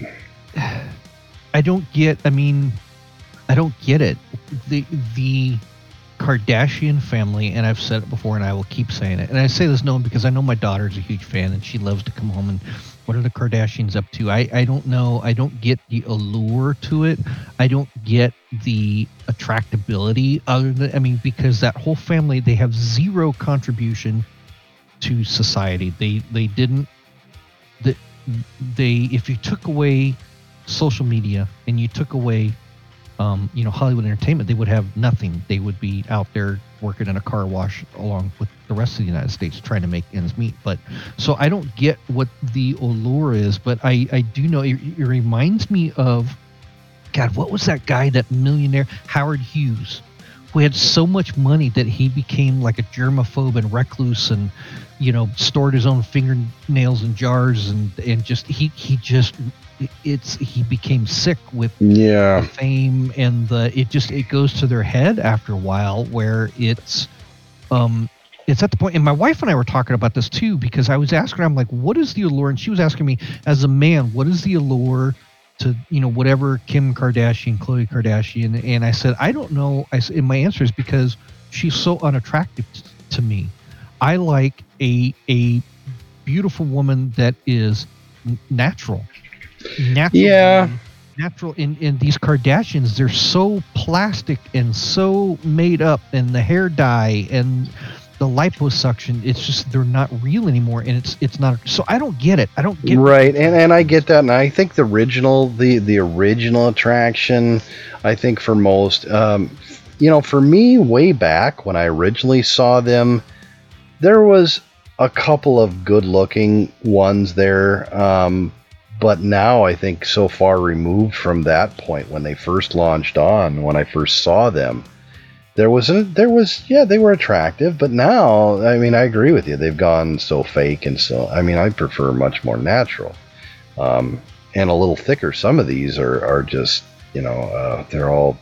I don't get I mean I don't get it. The the Kardashian family, and I've said it before and I will keep saying it. And I say this knowing because I know my daughter's a huge fan and she loves to come home and what are the Kardashians up to? I, I don't know. I don't get the allure to it. I don't get the attractability other than I mean, because that whole family they have zero contribution to society. They they didn't the, they if you took away social media and you took away um, you know Hollywood entertainment, they would have nothing. They would be out there working in a car wash along with the rest of the United States trying to make ends meet. But so I don't get what the allure is, but I I do know it, it reminds me of God. What was that guy? That millionaire Howard Hughes. Who had so much money that he became like a germaphobe and recluse, and you know stored his own fingernails in jars, and and just he he just it's he became sick with the Yeah. fame and the it just it goes to their head after a while where it's um it's at the point and my wife and I were talking about this too because I was asking her I'm like what is the allure? And she was asking me as a man what is the allure to you know whatever Kim Kardashian Khloe Kardashian? And I said I don't know. I said my answer is because she's so unattractive t- to me. I like a a beautiful woman that is natural natural Yeah. natural in in these kardashians they're so plastic and so made up and the hair dye and the liposuction it's just they're not real anymore and it's it's not so i don't get it i don't get right and and i get that and i think the original the the original attraction i think for most um you know for me way back when i originally saw them there was a couple of good looking ones there um but now i think so far removed from that point when they first launched on when i first saw them there was a there was yeah they were attractive but now i mean i agree with you. They've gone so fake and so i mean i prefer much more natural um, and a little thicker. Some of these are are just you know uh, they're all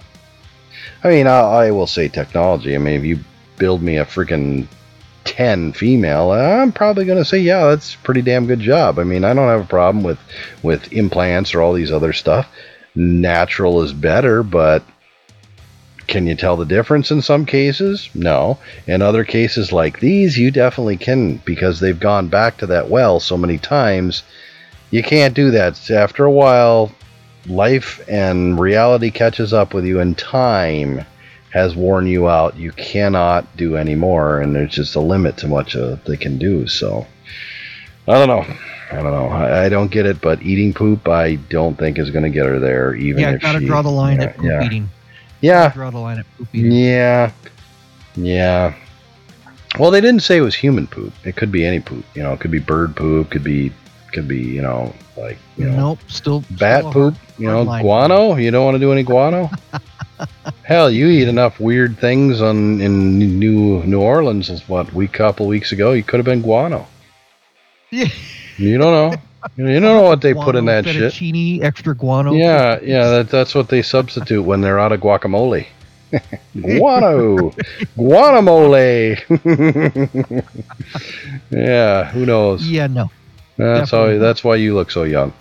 i mean I, I will say technology. I mean if you build me a freaking 10 female i'm probably going to say yeah that's pretty damn good job i mean i don't have a problem with with implants or all these other stuff natural is better but can you tell the difference in some cases? No. In other cases like these, you definitely can because they've gone back to that well so many times. You can't do that. After a while, life and reality catches up with you, and time has worn you out. You cannot do anymore, and there's just a limit to much uh, they can do. So, I don't know. I don't know. I, I don't get it, but eating poop, I don't think is going to get her there. Even yeah if gotta she, draw the line yeah, at poop yeah. eating Yeah, draw the line at poop eating yeah. Yeah. Well, they didn't say it was human poop. It could be any poop. You know, it could be bird poop. Could be, could be. You know, like you know, nope still bat still poop. You know, line. guano. You don't want to do any guano. [LAUGHS] Hell, you eat enough weird things on in New New Orleans. Is what we couple weeks ago. You could have been guano. Yeah. You don't know. You don't know what they put in that shit. extra guano Yeah, yeah, that, that's what they substitute when they're out of guacamole. [LAUGHS] Guano, guacamole. [LAUGHS] yeah, who knows? yeah no That's how. That's why you look so young.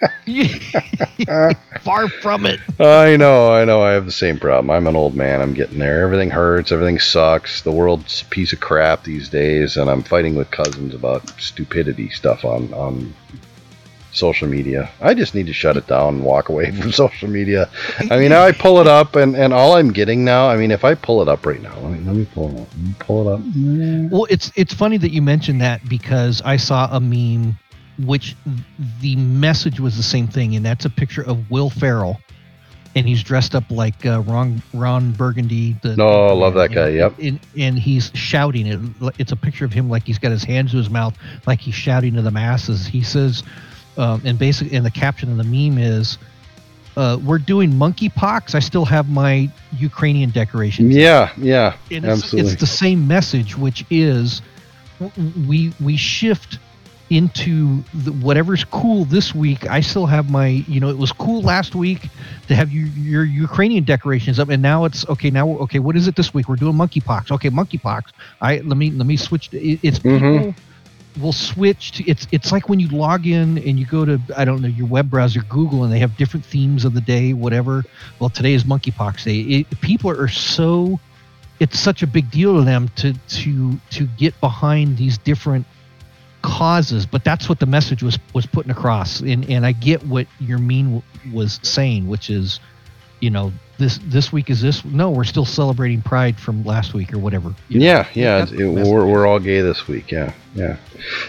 [LAUGHS] Far from it. I know, I know. I have the same problem. I'm an old man. I'm getting there. Everything hurts. Everything sucks. The world's a piece of crap these days, and I'm fighting with cousins about stupidity stuff on on social media. I just need to shut it down and walk away [LAUGHS] from social media. I mean, I pull it up, and and all I'm getting now. I mean, if I pull it up right now, let me let me pull it up. Pull it up. Well, it's it's funny that you mentioned that because I saw a meme which the message was the same thing, and that's a picture of Will Ferrell, and he's dressed up like uh, Ron Ron Burgundy. The, No, I love that guy, yep. And, and he's shouting it. It's a picture of him like he's got his hands to his mouth, like he's shouting to the masses. He says, um, and basically, and the caption of the meme is. Uh, we're doing monkeypox. I still have my Ukrainian decorations. Yeah, yeah, And it's, absolutely. it's the same message, which is we we shift into the, whatever's cool this week. I still have my, you know, it was cool last week to have your, your Ukrainian decorations up, and now it's okay. Now, okay, what is it this week? We're doing monkeypox. Okay, monkeypox. I let me let me switch. To, it, it's people Mhm. will switch to it's it's like when you log in and you go to I don't know your web browser Google and they have different themes of the day, whatever. Well, today is monkeypox day. It, people are so it's such a big deal to them to to to get behind these different causes but that's what the message was was putting across and and i get what your mean w- was saying which is you know this this week is this no we're still celebrating pride from last week or whatever you know. Yeah, yeah, it, we're, we're all gay this week. Yeah, yeah,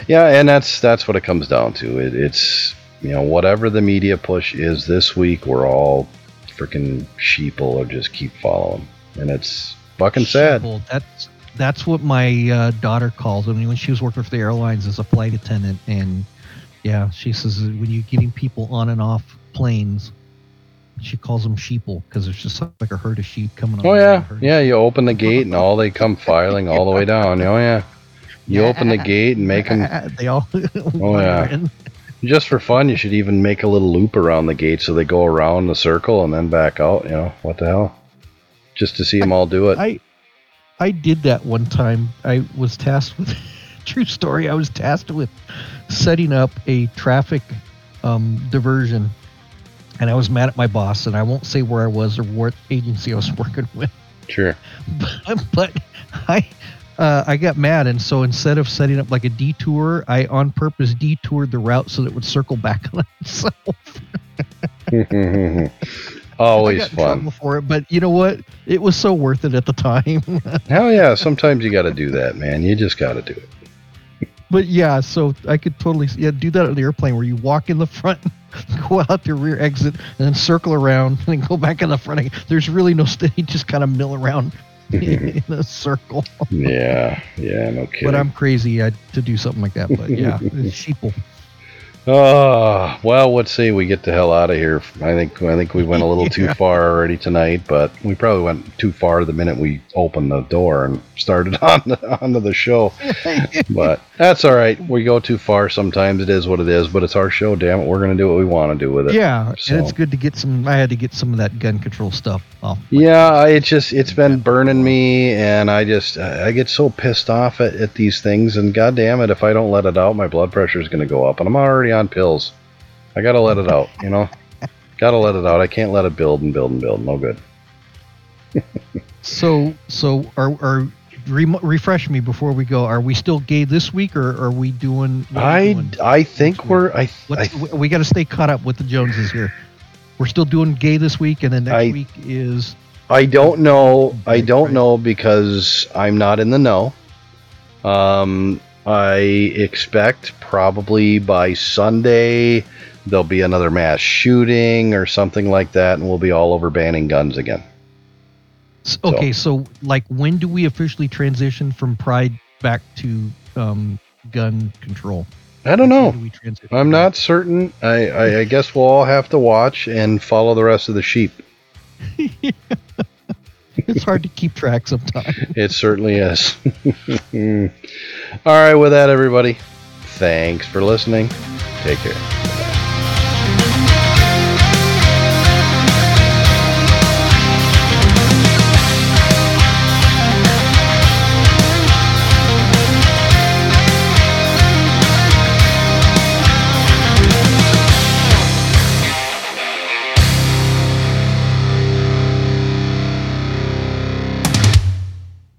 yeah, and that's that's what it comes down to. It, it's you know whatever the media push is this week, we're all freaking sheeple or just keep following, and it's fucking sad. That's that's what my uh, daughter calls them when she was working for the airlines as a flight attendant, and yeah, she says when you're getting people on and off planes, she calls them sheeple because it's just like a herd of sheep coming. on Oh yeah, yeah. You open the gate and all they come filing all the way down. Oh yeah. You open the gate and make them [LAUGHS] they all. Oh, [LAUGHS] yeah. just for fun. You should even make a little loop around the gate so they go around the circle and then back out. You know what the hell? Just to see them all do it. I I did that one time. I was tasked with [LAUGHS] true story. I was tasked with setting up a traffic um, diversion, and I was mad at my boss. And I won't say where I was or what agency I was [LAUGHS] working with, Sure. but, but I. Uh, I got mad, and so instead of setting up like a detour, I on purpose detoured the route so that it would circle back [LAUGHS] on itself. I Always fun. for it, but you know what? It was so worth it at the time. [LAUGHS] Hell yeah, sometimes you got to do that, man. You just got to do it. But yeah, so I could totally yeah do that on the airplane where you walk in the front, [LAUGHS] go out the rear exit, and then circle around [LAUGHS] and then go back in the front. again. There's really no you just kind of mill around in a circle. Yeah, yeah, no kidding. But I'm crazy I, to do something like that. But yeah, it's sheeple. Oh, well, let's see. We get the hell out of here. I think I think we went a little too [LAUGHS] far already tonight, but we probably went too far the minute we opened the door and started [LAUGHS] on the, onto the show. [LAUGHS] But that's all right. We go too far sometimes. It is what it is. But it's our show. Damn it, we're gonna do what we want to do with it. yeah, So- and it's good to get some. I had to get some of that gun control stuff off. Yeah, I- it's just it's been burning me, and I just I get so pissed off at, at these things. And god damn it, if I don't let it out, my blood pressure is going to go up, and I'm already on pills. I got to let it out, you know. [LAUGHS] got to let it out. I can't let it build and build and build. No good. So so are are. Re- refresh me before we go. Are we still gay this week, or are we doing? are we I doing? I think we're I, I we, we got to stay caught up with the Joneses here. We're still doing gay this week, and then next I- week is I don't know. I don't know because I'm not in the know. Um, I expect probably by Sunday there'll be another mass shooting or something like that, and we'll be all over banning guns again. okay. So, like, when do we officially transition from Pride back to um, gun control? I don't know. do? I'm not certain. I, I, I guess we'll all have to watch and follow the rest of the sheep. [LAUGHS] It's hard to keep track sometimes. It certainly is. [LAUGHS] all right, with that, everybody, thanks for listening. Take care.